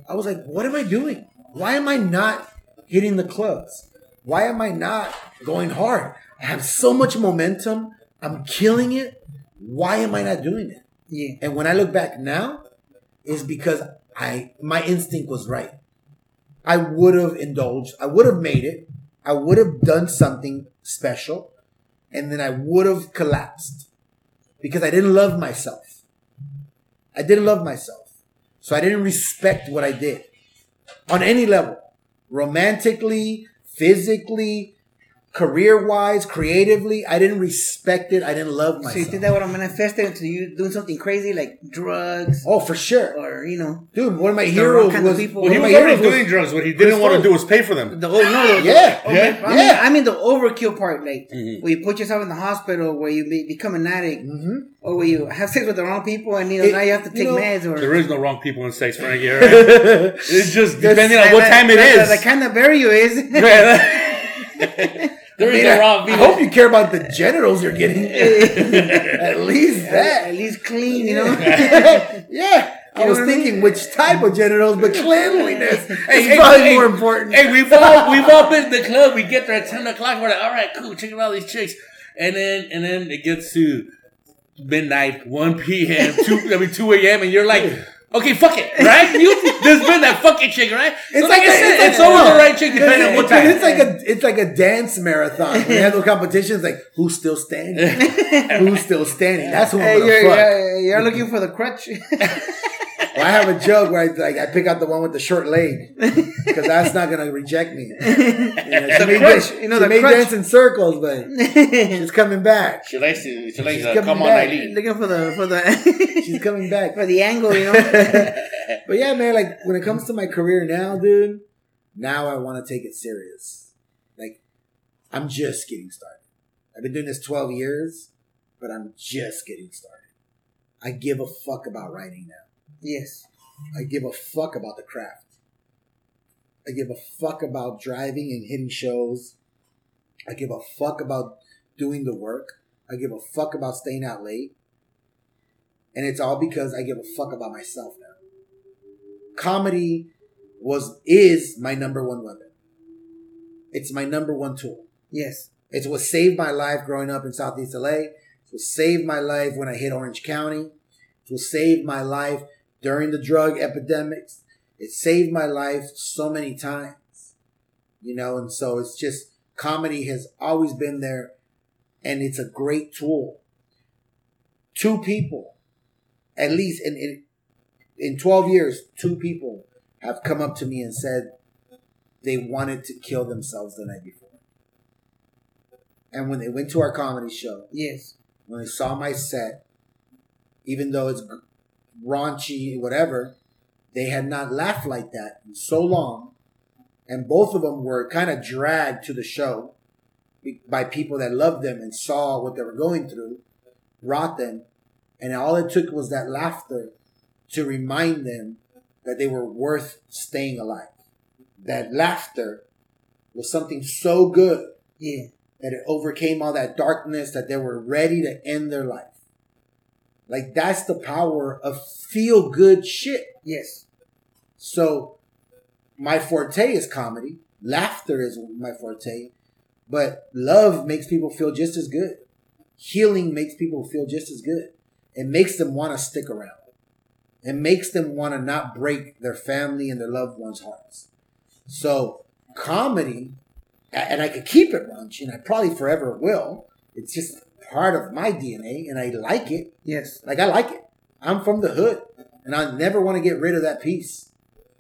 I was like, what am I doing? Why am I not hitting the clubs? Why am I not going hard? I have so much momentum. I'm killing it. Why am I not doing it? Yeah. And when I look back now, is because I my instinct was right. I would have indulged. I would have made it. I would have done something special, and then I would have collapsed because I didn't love myself. I didn't love myself, so I didn't respect what I did on any level, romantically, physically, career wise, creatively. I didn't respect it. I didn't love myself. So you think that would have manifested into you doing something crazy like drugs oh, for sure, or you know dude. One of my wrong heroes kind of was. people. Well, he was already heroes was- doing drugs. What he didn't want to do was pay for them. the oh no the, Yeah, the, yeah, I mean, yeah. I mean the overkill part like Mhm. where you put yourself in the hospital where you be, become an addict Mhm. or where you have sex with the wrong people and you know It- now you have to you take know, meds or There is no wrong people in sex, Frankie. all right? It's just depending on what time it the, the, the kind that bury you is there is no wrong I hope you care about the genitals you're getting. At least that. at least clean you know yeah. I was thinking which type of genitals, but cleanliness Hey, is hey, probably hey, more important. Hey, we've all we've all been to the club. We get there at ten o'clock. We're like, all right, cool, Check out all these chicks, and then and then it gets to midnight, one p.m., two I mean two a.m., and you're like. Okay, fuck it, right? You, there's been that fucking chick, right? It's So like I a- said, it's like- it's always the right chick depending on what time. it's like a it's like a dance marathon. When they have those competitions, like who's still standing? who's still standing? That's who I'm hey, gonna you're, fuck. you're, you're looking for the crutch Well, I have a joke where I like I pick out the one with the short leg because that's not gonna reject me. You know, she The may, crutch, dance- you know, she the may crutch. dance in circles, but she's coming back. She likes to. She likes She's to coming come on, back. Eileen. looking for the for the She's coming back. for the angle you know But yeah, man, like when it comes to my career now, dude, now I want to take it serious. Like, I'm just getting started. I've been doing this 12 years, but I'm just getting started. I give a fuck about writing now. yes I give a fuck about the craft. I give a fuck about driving and hitting shows. I give a fuck about doing the work. I give a fuck about staying out late. And it's all because I give a fuck about myself now. Comedy was is my number one weapon. It's my number one tool. yes It's what saved my life growing up in Southeast LA. It's what saved my life when I hit Orange County. It's what saved my life during the drug epidemics. It saved my life so many times. You know, and so it's just comedy has always been there and it's a great tool. Two people, at least in, in, in 12 years, two people have come up to me and said they wanted to kill themselves the night before. And when they went to our comedy show, yes when they saw my set, even though it's raunchy, whatever, they had not laughed like that in so long. And both of them were kind of dragged to the show by people that loved them and saw what they were going through, brought them. And all it took was that laughter to remind them that they were worth staying alive. That laughter was something so good Yeah. that it overcame all that darkness that they were ready to end their life. Like that's the power of feel good shit. Yes. So my forte is comedy. Laughter is my forte. But love makes people feel just as good. Healing makes people feel just as good. It makes them want to stick around. It makes them want to not break their family and their loved ones' hearts. So comedy, and I could keep it raunchy, and I probably forever will. It's just part of my DNA, and I like it. Yes. Like I like it. I'm from the hood, and I never want to get rid of that piece.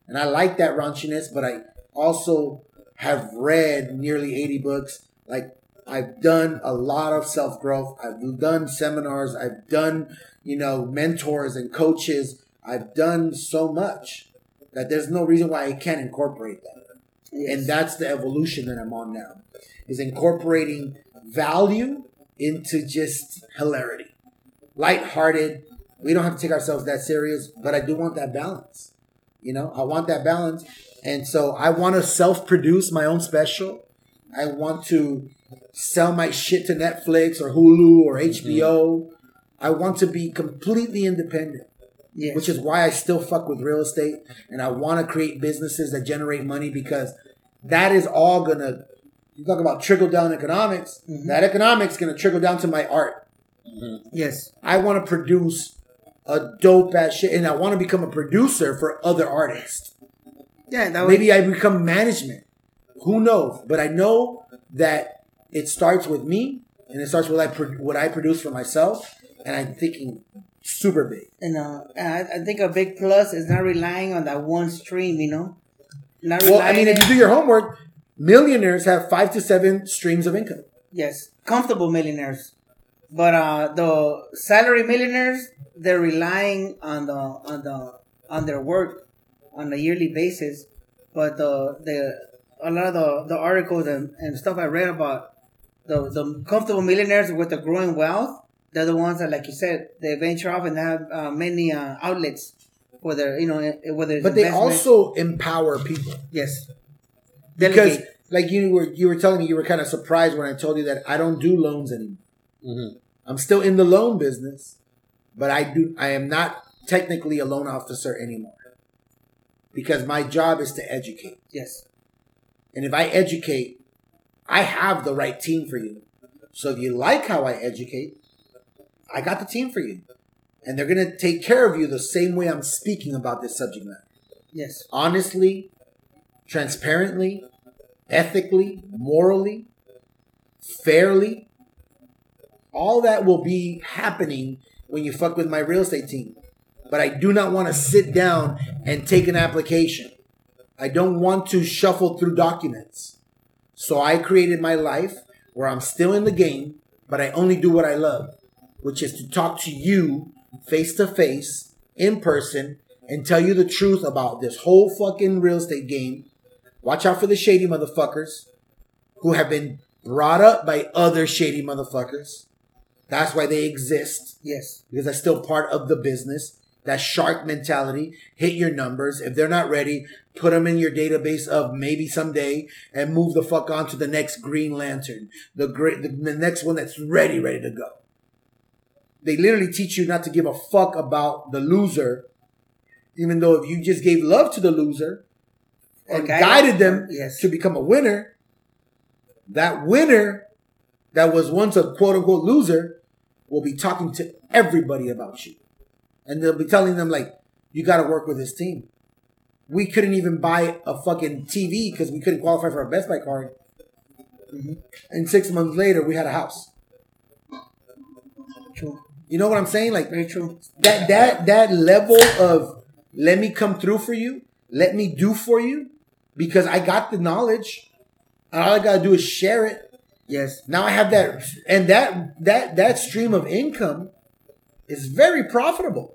And I like that raunchiness, but I also have read nearly 80 books. Like I've done a lot of self growth. I've done seminars. I've done, you know, mentors and coaches. I've done so much that there's no reason why I can't incorporate that. Yes. And that's the evolution that I'm on now. Is incorporating value into just hilarity. Lighthearted. We don't have to take ourselves that serious, but I do want that balance. You know, I want that balance. And so I want to self produce my own special. I want to sell my shit to Netflix or Hulu or HBO. I want to be completely independent yes. which is why I still fuck with real estate and I want to create businesses that generate money because that is all gonna. You talk about trickle down economics. Mhm. That economics gonna trickle down to my art. yes. I want to produce a dope ass shit, and I want to become a producer for other artists. Yeah. That Maybe I become management. Who knows? But I know that it starts with me, and it starts with I pro- what I produce for myself, and I'm thinking super big. And uh, I, I think a big plus is not relying on that one stream. You know. Not Well, I mean, if you do your homework, millionaires have five to seven streams of income. yes, comfortable millionaires, but uh, the salary millionaires they're relying on the on the on their work on a yearly basis. But the the a lot of the, the articles and, and stuff I read about the the comfortable millionaires with the growing wealth, they're the ones that, like you said, they venture off and have uh, many uh, outlets for their you know eh, whether But they also empower people yes because, Delegate. like you were, you were telling me, you were kind of surprised when I told you that I don't do loans anymore. Mm-hmm. I'm still in the loan business, but I do. I am not technically a loan officer anymore because my job is to educate. yes And if I educate, I have the right team for you. So if you like how I educate, I got the team for you. And they're going to take care of you the same way I'm speaking about this subject matter. yes Honestly, transparently, ethically, morally, fairly. All that will be happening when you fuck with my real estate team. But I do not want to sit down and take an application. I don't want to shuffle through documents. So I created my life where I'm still in the game, but I only do what I love, which is to talk to you face to face, in person, and tell you the truth about this whole fucking real estate game. Watch out for the shady motherfuckers who have been brought up by other shady motherfuckers. That's why they exist yes because that's still part of the business. That shark mentality. Hit your numbers. If they're not ready, put them in your database of maybe someday and move the fuck on to the next Green Lantern, the great, the, the next one that's ready, ready to go. They literally teach you not to give a fuck about the loser, even though if you just gave love to the loser and guided- guided them yes. to become a winner, that winner that was once a quote unquote loser will be talking to everybody about you. And they'll be telling them, like, you got to work with this team. We couldn't even buy a fucking TV because we couldn't qualify for a Best Buy card. Mhm. And six months later, we had a house. true You know what I'm saying? Like, very true that that that level of let me come through for you, let me do for you, because I got the knowledge, and all I gotta do is share it. yes Now I have that, and that that that stream of income is very profitable.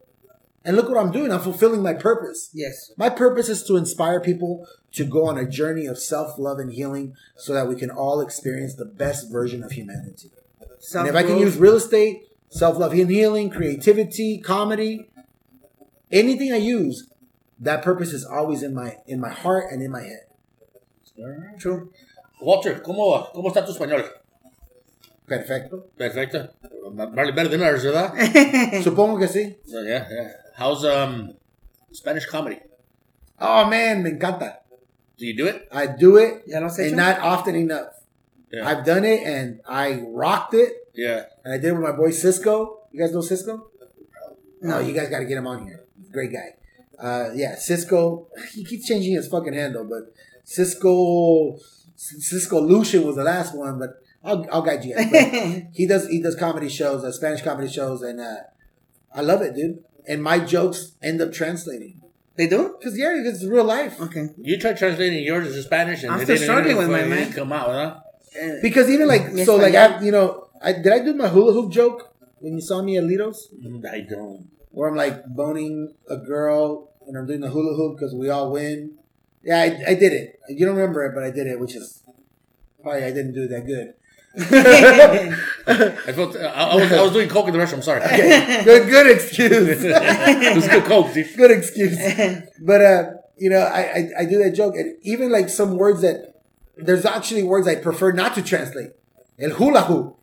And look what I'm doing. I'm fulfilling my purpose. yes My purpose is to inspire people to go on a journey of self love and healing, so that we can all experience the best version of humanity. And if I can use real estate, self love and healing, creativity, comedy, anything I use, that purpose is always in my in my heart and in my head. True. Walter, ¿cómo, ¿cómo está tu español? Perfecto. Perfecto. Vale, better than ours, ¿verdad? Supongo que sí. Yeah, yeah. How's um Spanish comedy? Oh man, me encanta. Do you do it? I do it, ¿Ya lo has and not often enough. Yeah. I've done it, and I rocked it, yeah. and I did it with my boy Cisco. You guys know Cisco? No, you guys got to get him on here. Great guy. Uh, yeah, Cisco. He keeps changing his fucking handle, but Cisco, Cisco Lucian was the last one. But I'll, I'll guide you guys. But he does he does comedy shows, uh, Spanish comedy shows, and uh, I love it, dude. And my jokes end up translating they do? because yeah, it's real life. Okay. You try translating yours into Spanish, and I'm it still didn't- struggling with my fucking man. come out, huh? Eh, Because even like Yes, so, I like. I, you know, I did I do my hula hoop joke when you saw me at Litos, I don't. where I'm like boning a girl and I'm doing the hula hoop because we all win. Yeah, I, I did it. You don't remember it, but I did it, which is probably I didn't do it that good. I felt I, I was I was doing coke in the restroom. Sorry. Okay, good, good excuse. it was good coke, dude. good excuse. But uh, you know, I, I I do that joke, and even like some words that there's actually words I prefer not to translate. El hula hoop.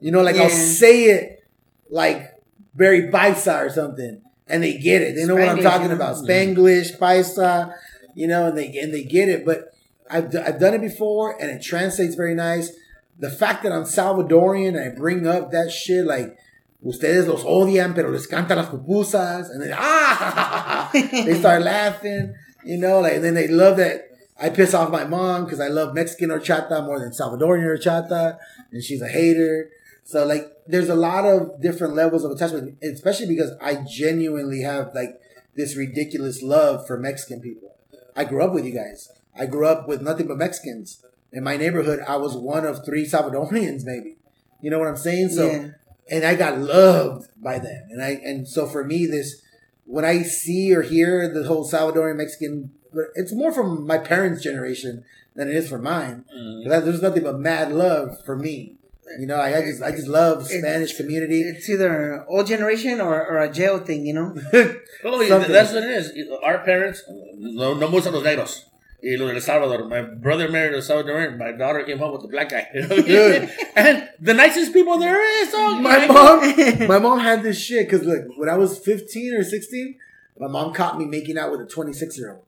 You know, like I'll say it like very paisa or something, and they get it. They know what I'm talking about. Spanglish, paisa, you know, and they and they get it. But I've d- I've done it before, and it translates very nice. The fact that I'm Salvadorian, I bring up that shit like. Ustedes los odian, pero les cantan las pupusas, and then ah, they start laughing, you know, like and then they love that I piss off my mom because I love Mexican horchata more than Salvadorian horchata, and she's a hater. So like, there's a lot of different levels of attachment, especially because I genuinely have like this ridiculous love for Mexican people. I grew up with you guys. I grew up with nothing but Mexicans in my neighborhood. I was one of three Salvadorians, maybe. You know what I'm saying? So Yeah. and I got loved by them. And I and so for me, this when I see or hear the whole Salvadorian Mexican, it's more from my parents' generation than it is for mine. Mm. 'Cause There's nothing but mad love for me. You know, I, I just I just love Spanish community. It's either old generation or, or a jail thing, you know? Well, Something. that's what it is. Our parents, no, no me gustan los negros. Y los de El Salvador. My brother married a Salvadoran. My daughter came home with a black guy. And the nicest people there is. Oh, my mom, my mom had this shit because look, when I was 15 or 16, my mom caught me making out with a 26 year old.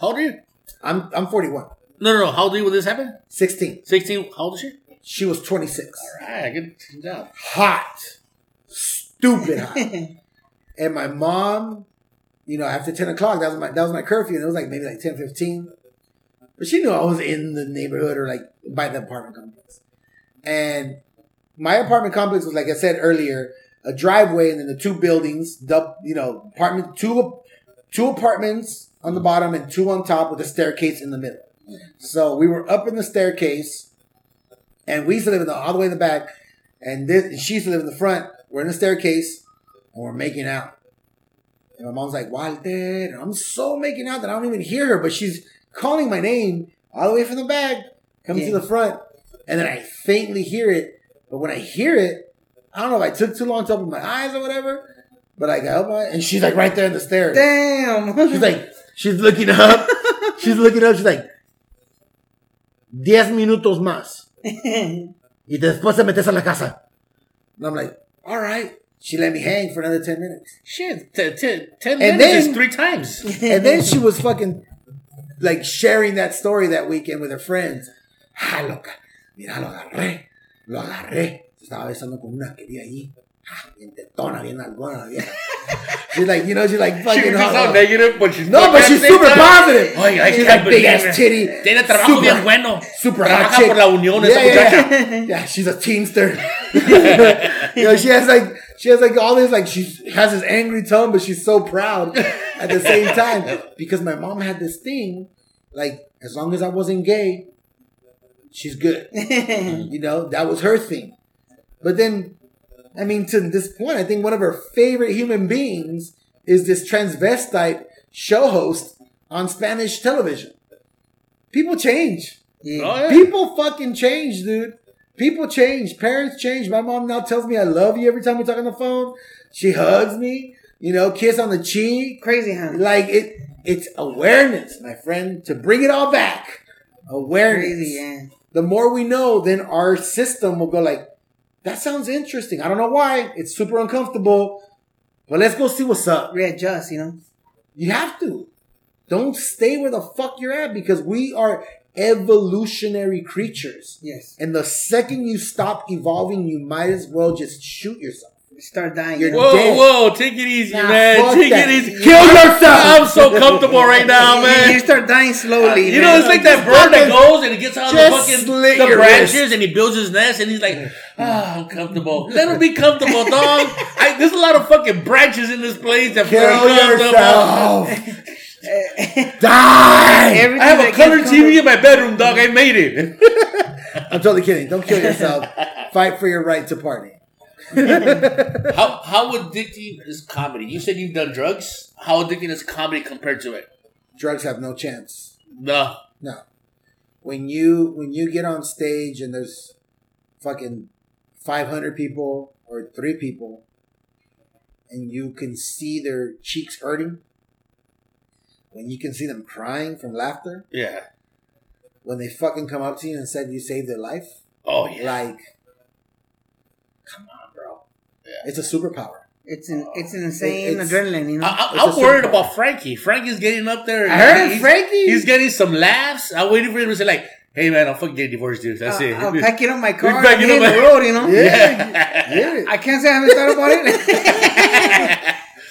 How old are you? I'm I'm 41, No, no, no. How old are you when this happened? 16. 16. How old is she? She was 26. All right, good job. hot, stupid hot. and my mom, you know, after 10 o'clock, that was my that was my curfew, and it was like maybe like 10, 15. But she knew I was in the neighborhood or like by the apartment complex. And my apartment complex was, like I said earlier, a driveway and then the two buildings, the, you know, apartment, two, two apartments on the bottom and two on top with a staircase in the middle. So we were up in the staircase and we used to live in the, all the way in the back. And this, she used to live in the front. We're in the staircase and we're making out. And my mom's like, Walter. And I'm so making out that I don't even hear her, but she's calling my name all the way from the back, coming Yeah. to the front. And then I faintly hear it. But when I hear it, I don't know if I took too long to open my eyes or whatever, but I got up my, and she's like right there in the stairs. Damn. She's like, she's looking up. she's looking up. She's like, diez minutos más. Y después te metes a la casa. And I'm like, all right. She let me hang for another 10 minutes. Shit, t- t- 10 And minutes then- is three times. And then she was fucking like sharing that story that weekend with her friends. Ah, loca. Mira, lo agarré. Lo agarré. Estaba besando con una que vi ahí. Ah, bien tetona, bien alguna vieja. She's like, you know, she's like fucking hot. all negative, but she's No, but she's super positive. Oye, I she's like big ass it. titty. Tiene trabajo super- bien bueno. Super Trabaja hot chick. por la unión yeah, esa yeah, yeah. yeah, she's a teamster. you know, she has like she has like all this like she has this angry tone, but she's so proud at the same time because my mom had this thing like as long as I wasn't gay, she's good. You know, that was her thing. But then, I mean, to this point, I think one of her favorite human beings is this transvestite show host on Spanish television. People change. Oh, yeah. People fucking change, dude. People change. Parents change. My mom now tells me I love you every time we talk on the phone. She hugs me, you know, kiss on the cheek. Crazy, huh? Like it, it's awareness, my friend, to bring it all back. Awareness. Crazy, yeah. the more we know, then our system will go like, that sounds interesting. I don't know why. It's super uncomfortable, but let's go see what's up. Readjust, you know. You have to. Don't stay where the fuck you're at because we are evolutionary creatures. Yes. And the second you stop evolving, you might as well just shoot yourself. Start dying. You're you know? Whoa, dead. whoa, take it easy, Nah, man. Take that. it easy. Kill yourself. I'm so comfortable right now, man. You start dying slowly. You man. know, it's like that bird that goes and he gets out of the fucking slit the branches wrist. and he builds his nest and he's like, ah, I'm comfortable. Let him be comfortable, dog. I, there's a lot of fucking branches in this place that Kill yourself. Die. Everything I have a color TV in my bedroom, dog. I made it. I'm totally kidding. Don't kill yourself. Fight for your right to party. How how addicting is comedy? You said you've done drugs. How addicting is comedy compared to it? Drugs have no chance. No. No. When you when you get on stage and there's fucking 500 people or 3 people and you can see their cheeks hurting, when you can see them crying from laughter, Yeah. when they fucking come up to you and said you saved their life, Oh yeah. like come on, bro. Yeah. It's a superpower. It's an it's an insane It's- adrenaline, you know. I, I, I'm worried superpower. about Frankie. Frankie's getting up there. I heard he's, Frankie. He's getting some laughs. I'm waiting for him to say like, "Hey man, I'm fucking getting divorced, dude. That's Uh, it." I'm packing up my car and packing hitting up the my- road, you know. Yeah. Yeah. I can't say I haven't thought about it.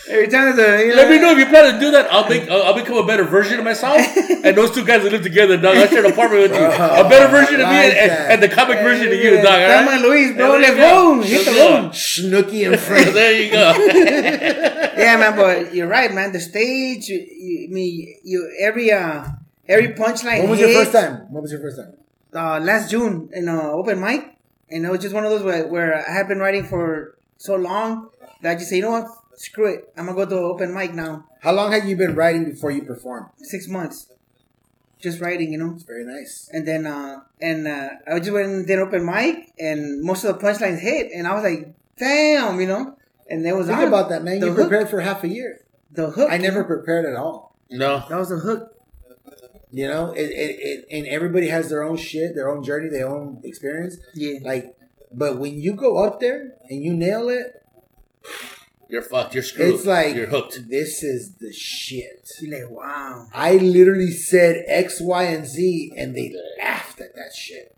Every time there's a, you know, Let me know if you plan to do that. I'll make. I'll, I'll become a better version of myself, and those two guys will live together, dog. I'll share an apartment with you. A better version of me like and, and the comic version of you, Yeah, dog. all Thelma right? and Louise, bro. There Let's you go. go. Hit the Let's road. Snooky and Frank. there you go. Yeah, man. But you're right, man. The stage, you, you, me, you every uh every punchline. When was your first time? When was your first time? Uh, last June in uh, open mic, and it was just one of those where, where I had been writing for so long that I just say, you know what, screw it, I'm gonna go to open mic now. How long had you been writing before you performed? Six months, just writing, you know. Very nice. And then uh and uh I just went and did open mic and most of the punchlines hit and I was like, damn, you know. And there was Think on. about that, man. The You hook. prepared for half a year. the hook. I never prepared at all. no. That was the hook. You know, it, it, it, and everybody has their own shit, their own journey, their own experience. Yeah. Like, but when you go up there and you nail it, You're fucked. You're screwed. it's like you're hooked. This is the shit. You're like, wow. I literally said X, Y, and Z, and they laughed at that shit.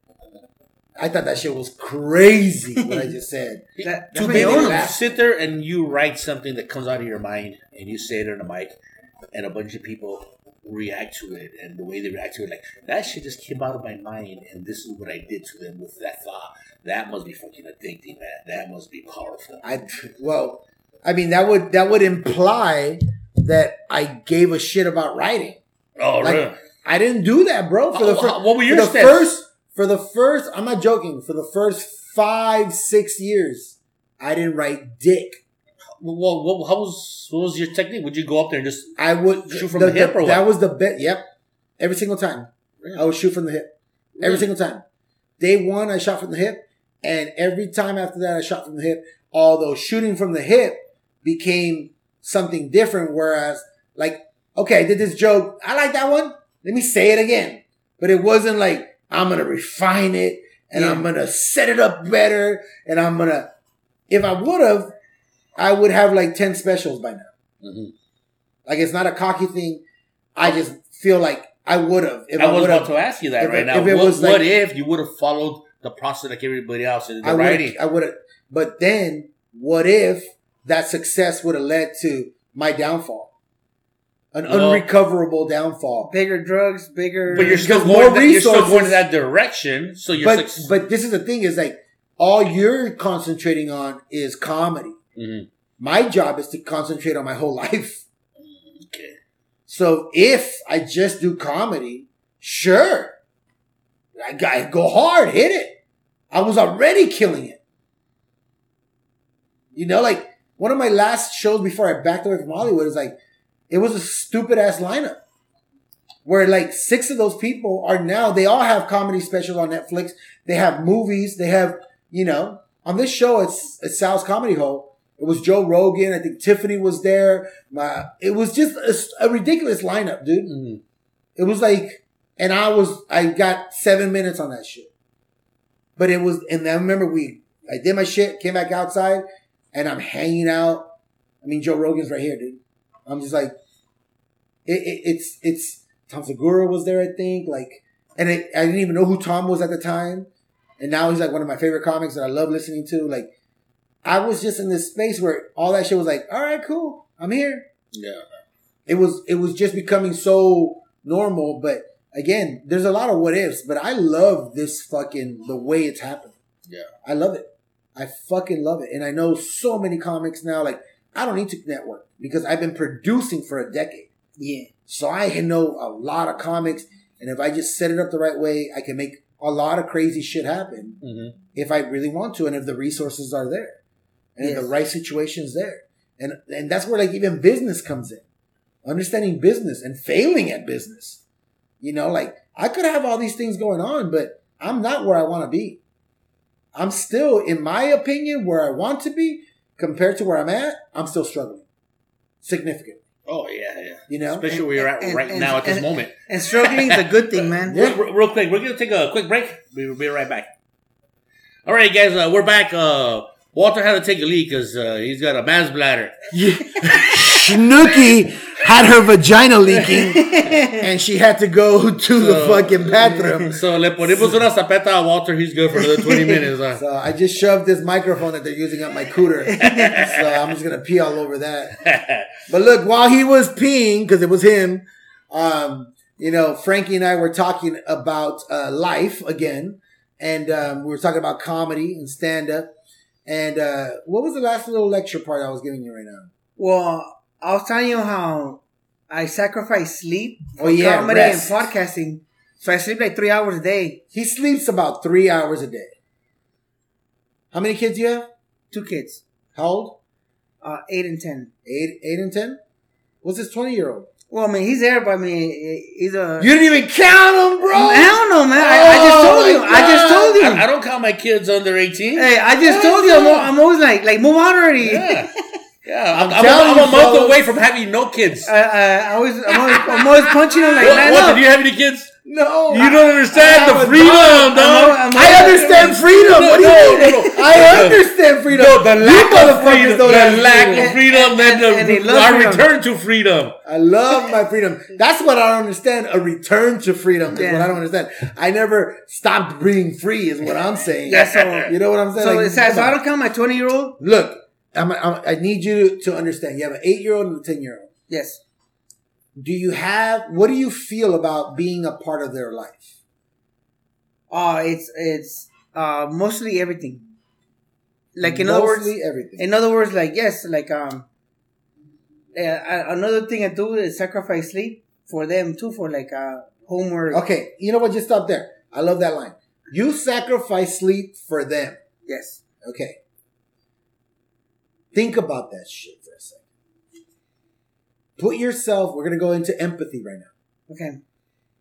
I thought that shit was crazy. what I just said. That, to that's be my able to sit there and you write something that comes out of your mind and you say it on a mic and a bunch of people react to it and the way they react to it like that shit just came out of my mind and this is what I did to them with that thought that must be fucking addicting man that must be powerful I well, I mean that would that would imply that I gave a shit about writing. oh Like, really I didn't do that, bro. For the oh, How- first, what were your for the steps? first for the first? I'm not joking. For the first five six years, I didn't write dick. well, what, how was what was your technique would you go up there and just I would Shoot from the hip or That was the bet. Yep, every single time I would shoot from the hip. Every Really? single time. Day one, I shot from the hip, and every time after that, I shot from the hip. Although shooting from the hip became something different. Whereas, like, okay, I did this joke. I like that one. Let me say it again. But it wasn't like I'm gonna refine it and Yeah. I'm gonna set it up better and I'm gonna. If I would have, I would have like ten specials by now. Mhm. Like it's not a cocky thing. I just feel like I would have. If I was about to ask you that if right now if it what, was like- what if you would have followed the process like everybody else in the I writing I would have but then what if that success would have led to my downfall? An Well- unrecoverable downfall. Bigger drugs, bigger. But you're still Because going. more That, you're still going resources- in that direction. So you're. But suc- but this is the thing is like all you're concentrating on is comedy. Mhm. My job is to concentrate on my whole life. Okay. So if I just do comedy, sure. I got go hard, hit it. I was already killing it. You know, like one of my last shows before I backed away from Hollywood is like it was a stupid ass lineup. Where like six of those people are now they all have comedy specials on Netflix. They have movies, they have, you know, on this show it's it's Sal's Comedy Hole. It was Joe Rogan. I think Tiffany was there. My, it was just a, a ridiculous lineup, dude. Mhm. It was like, and I was, I got seven minutes on that shit. But it was, and I remember we, I did my shit, came back outside, and I'm hanging out. I mean, Joe Rogan's right here, dude. I'm just like, it, it, it's, it's, Tom Segura was there, I think, like, and I, I didn't even know who Tom was at the time. And now he's like one of my favorite comics that I love listening to. Like, I was just in this space where all that shit was like, all right, cool, I'm here. Yeah. It was, it was just becoming so normal, but again, there's a lot of what ifs, but I love this fucking the way it's happening. Yeah. I love it. I fucking love it. And I know so many comics now, like I don't need to network because I've been producing for a decade. Yeah. So I know a lot of comics and if I just set it up the right way, I can make a lot of crazy shit happen Mm-hmm. if I really want to and if the resources are there. And if Yes. the right situation's there. And and that's where like even business comes in. Understanding business and failing at business. You know, like I could have all these things going on, but I'm not where I want to be. I'm still, in my opinion, where I want to be compared to where I'm at. I'm still struggling significantly. Oh yeah, yeah. You know, Especially where you're at And- right and- now at this and- moment. And struggling is a good thing, man. Yeah. Real, real quick, we're gonna take a quick break. We'll be right back. All right, guys, uh, we're back. Uh, Walter had to take a leak because uh, he's got a man's bladder. Snooky had her vagina leaking, and she had to go to the fucking bathroom. So le ponemos una zapeta a Walter. He's good for another 20 minutes. Uh. So I just shoved this microphone that they're using up my cooter. so I'm just gonna pee all over that. But look, while he was peeing, because it was him, um, you know, Frankie and I were talking about uh, life again, and um, we were talking about comedy and stand up. And uh, what was the last little lecture part I was giving you right now? Well, I was telling you how I sacrifice sleep for Oh, yeah, comedy rest. and podcasting. So I sleep like three hours a day. He sleeps about three hours a day. How many kids do you have? Two kids, How old? uh, eight and ten. Eight, eight and ten. What's this twenty year old? Well, I mean, he's there, but I mean, he's a. You didn't even count him, bro. I don't know, man! I, I just Oh, told you. my I just told you. I, I don't count my kids under 18. Hey, I just told you. I'm, I'm always like, like move on already. Yeah. Yeah, I'm, I'm I'm, I'm a month away from having no kids. I, I, I always, I'm always, I'm always punching him like, what, man, what, up. did you have any kids? No, You don't understand the freedom, dog. dog. I'm- I'm- I understand freedom. No, what do you no, mean? no, no. I understand freedom. No, the lack of motherfuckers freedom. don't The lack of freedom And- and, and the, our freedom. return to freedom. I love my freedom. That's what I don't understand. A return to freedom is Yeah. what I don't understand. I never stopped being free, is what I'm saying. Yeah, so- you know what I'm saying? So Like, it says, so I don't count my 20 year old. Look, I'm, I'm, I need you to understand. You have an eight year old and a ten year old. Yes. Do you have? What do you feel about being a part of their life? Uh, it's, it's, uh, mostly everything. Like, in other words, everything. in other words, like, yes, like, um, uh, another thing I do is sacrifice sleep for them too, for like, uh, homework. Okay, you know what? Just stop there. I love that line. You sacrifice sleep for them. Yes. Okay. Think about that shit for a second. Put yourself, we're going to go into empathy right now. Okay.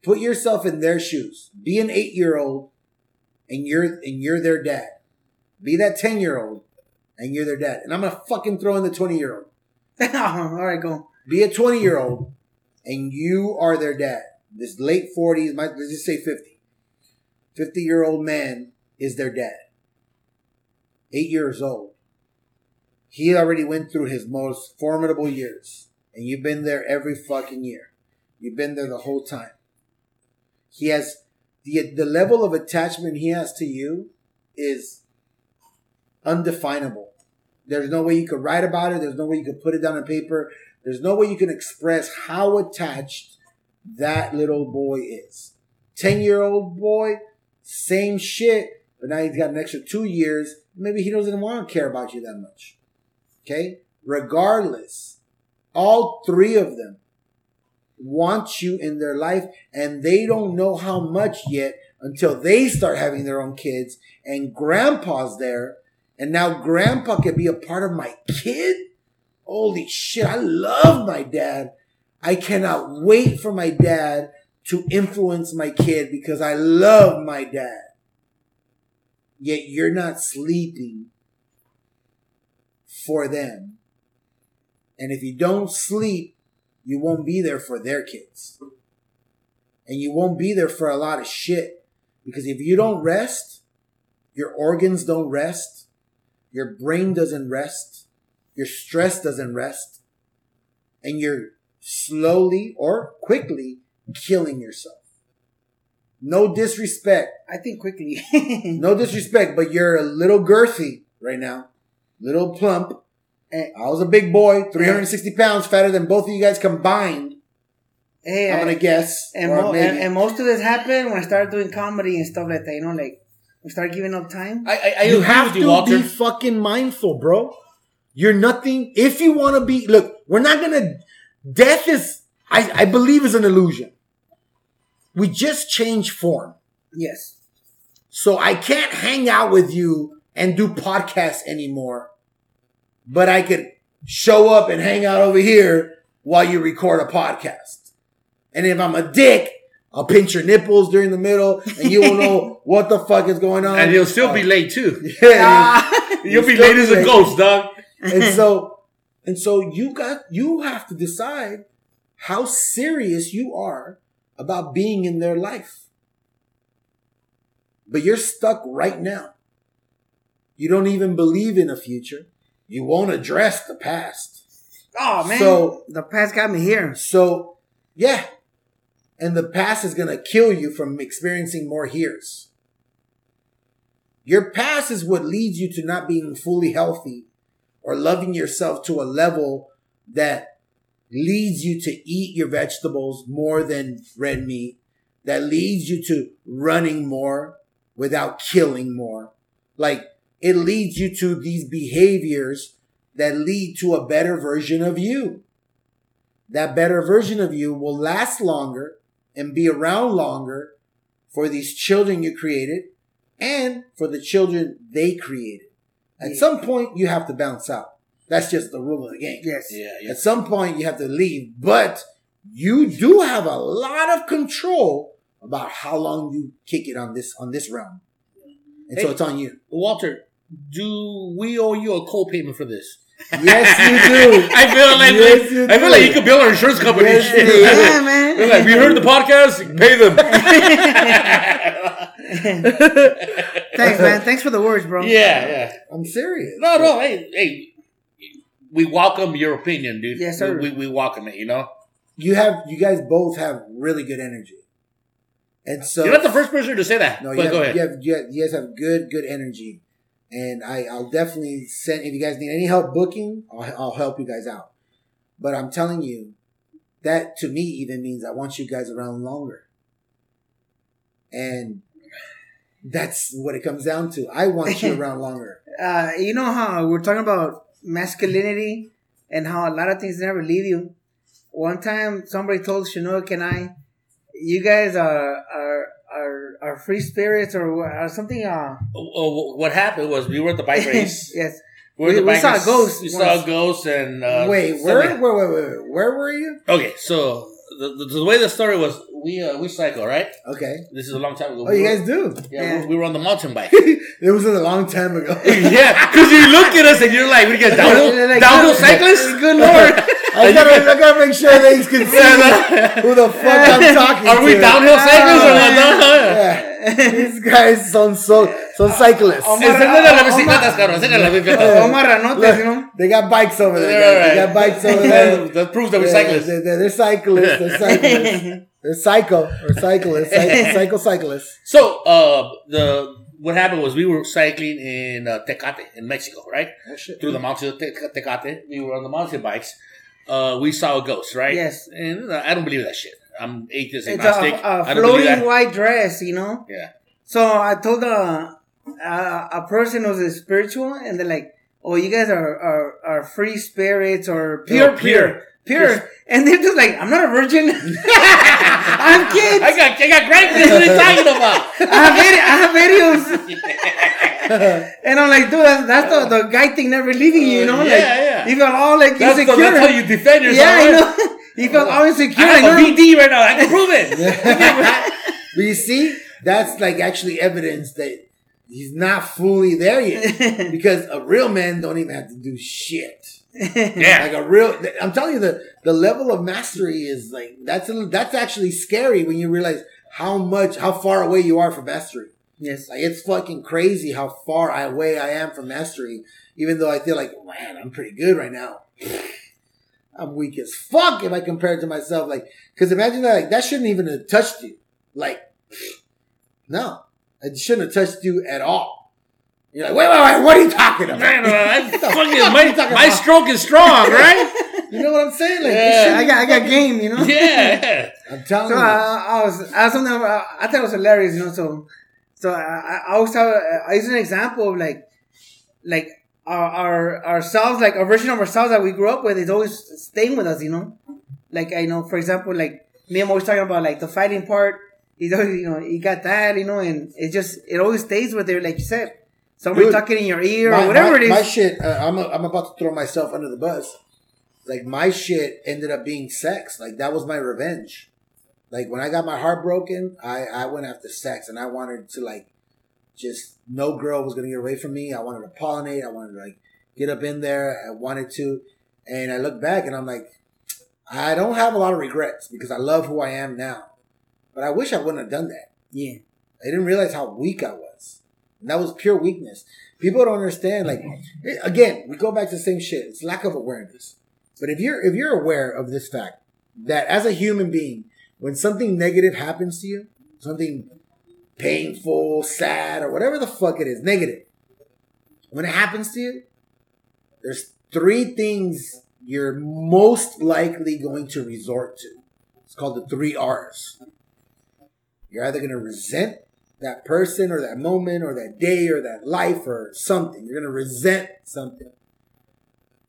Put yourself in their shoes. Be an 8-year-old and you're and you're their dad. Be that 10-year-old and you're their dad. And I'm going to fucking throw in the 20-year-old. All right, go. Be a 20-year-old and you are their dad. This late 40s, might let's just say 50. 50-year-old man is their dad. 8 years old. He already went through his most formidable years and you've been there every fucking year. You've been there the whole time. He has the the level of attachment he has to you is undefinable. There's no way you could write about it. There's no way you could put it down on paper. There's no way you can express how attached that little boy is. 10 year old boy, same shit, but now he's got an extra two years. Maybe he doesn't want to care about you that much. Okay? Regardless, all three of them want you in their life and they don't know how much yet until they start having their own kids and grandpa's there. And now grandpa can be a part of my kid? Holy shit i love my dad. I cannot wait for my dad to influence my kid because i love my dad. Yet you're not sleeping for them and if you don't sleep you won't be there for their kids. And you won't be there for a lot of shit. Because if you don't rest your organs don't rest, your brain doesn't rest, your stress doesn't rest, and you're slowly or quickly killing yourself. No disrespect. I think quickly. No disrespect, but you're a little girthy right now. Little plump. Eh. I was a big boy, 360 pounds, fatter than both of you guys combined. hey, I'm I- gonna guess. and, mo- and, and most of this happened when I started doing comedy and stuff like that. You know, like we started giving up time. I, I, I you have with you, to be fucking mindful, bro. You're nothing. If you want to be, look, we're not gonna. Death is, I, I believe, is an illusion. We just change form, Yes. so I can't hang out with you and do podcasts anymore. But I could show up and hang out over here while you record a podcast. And if I'm a dick, I'll pinch your nipples during the middle, and you will know what the fuck is going on. and he'll still be Uh, late too. Yeah, Ah. You'll be late as a ghost, dog. and so and so you got you have to decide how serious you are about being in their life but you're stuck right now you don't even believe in a future you won't address the past oh man. So- the past got me here. so yeah and the past is going to kill you from experiencing more here's your past is what leads you to not being fully healthy or loving yourself to a level that leads you to eat your vegetables more than red meat, that leads you to running more without killing more. Like it leads you to these behaviors that lead to a better version of you. That better version of you will last longer and be around longer for these children you created and for the children they created. At Yeah. some point, you have to bounce out. That's just the rule of the game. Yes. Yeah, yeah. At some point, you have to leave, but you do have a lot of control about how long you kick it on this on this realm, and so it's on you. Walter, do we owe you a co-payment for this? Yes, you do. I feel like Yes, you I feel do. like you could bill our insurance company. Yes, Shit. Yeah, man. They're like, we heard the podcast, pay them. Thanks, man. Thanks for the words, bro. Yeah, yeah. I'm serious. No, no, hey, hey. We welcome your opinion, dude. Yes, sir. We, we, we welcome it, you know? You have you guys both have really good energy, and so You're not the first person to say that. No, you have, go ahead. You, have, you, have, you guys have good, good energy, and I, I'll definitely send. If you guys need any help booking, I'll, I'll help you guys out. But I'm telling you, that to me even means I want you guys around longer, and that's what it comes down to. I want you around longer. Uh, you know how we're talking about masculinity and how a lot of things never leave you. One time, somebody told Chinook and I, "You guys are are are, are free spirits or, or something." Uh, Oh, oh, what happened was we were at the bike race. yes. were We- we saw a ghost We once. saw a ghost and. Uh, wait, where, wait, wait, wait, where were you? Okay, so the, the, the way the story was, we uh, we cycle, right? Okay. This is a long time ago. Oh, We you were- guys do. Yeah, Yeah. We, we were on the mountain bike. it was a long time ago. yeah, because you look at us and you're like, we get downhill, They're like, downhill good- cyclists. Good lord. I gotta, I gotta make sure they can see who the fuck I'm talking Are we to. downhill cyclists or what? man. No. Yeah. These guys son so son cyclists. Omar- Enséñale la cabrón. Enséñale la bicicleta. Oh, marranotes, you know. They got bikes over there. Yeah, guys. They got bikes over there. That proves that we're Yeah, cyclists. They're, they're, they're cyclists. They're cyclists. They're psycho or cyclists. Psycho, psycho cyclists. So, uh, the what happened was we were cycling in uh, Tecate in Mexico, right? Oh shit. Through the mountains of Te- Tecate. We were on the mountain bikes. Uh, we saw a ghost, right? Yes. And uh, I don't believe that shit. I'm atheist, It's agnostic. a, a believe floating white dress, you know. Yeah. So I told a a, a person who's a spiritual, and they're like, "Oh, you guys are are, are free spirits or pure, No, pure, pure. pure," and they're just like, "I'm not a virgin. I'm kids. I got, I got grandkids. What are you talking about? I have vid- I have videos." And I'm like, dude, that's, that's the, the guy thing never leaving you, you know? Uh, like, yeah, yeah. You felt all like That's, the, insecure. that's how you defend yourself. yeah, I right? know. You felt all insecure. I have a like, VD right now. I can prove it. But you see, that's like actually evidence that he's not fully there yet. because a real man don't even have to do shit. Yeah. Like a real, I'm telling you, the the level of mastery is like that's a, that's actually scary when you realize how much how far away you are from mastery. Yes. Like it's fucking crazy how far away I am from mastery, even though I feel like, man, I'm pretty good right now. I'm weak as fuck if I compare it to myself. Like, cause imagine that, like, that shouldn't even have touched you. Like, no, it shouldn't have touched you at all. You're like, wait, wait, wait, what are you talking about? Man, uh, I What the fucking- my, are you my about? stroke is strong, right? You know what I'm saying? Like, Yeah. I got, I got game, you know. yeah. I'm telling So you. uh, I was, I was something. I, I thought it was hilarious, you know. So, so I, I I always tell, I use an example of like, like our, our ourselves, like our version of ourselves that we grew up with is always staying with us, you know. Like I know, for example, like me, I'm always talking about like the fighting part. He's always, you know, he got that, you know, and it just it always stays with you, like you said. Somebody Dude, talking in your ear my, or whatever my, it is. My shit, uh, I'm, a, I'm about to throw myself under the bus. Like, my shit ended up being sex. Like, that was my revenge. Like, when I got my heart broken, I, I went after sex and I wanted to, like, just no girl was going to get away from me. I wanted to pollinate. I wanted to, like, get up in there. I wanted to. And I look back and I'm like, I don't have a lot of regrets because I love who I am now. But I wish I wouldn't have done that. yeah, I didn't realize how weak I was. That was pure weakness. People don't understand. Like, again, we go back to the same shit. It's lack of awareness. But if you're if you're aware of this fact that as a human being, when something negative happens to you, something painful, sad, or whatever the fuck it is, negative, when it happens to you, there's three things you're most likely going to resort to. It's called the three R's. You're either going to resent that person or that moment or that day or that life or something. You're going to resent something.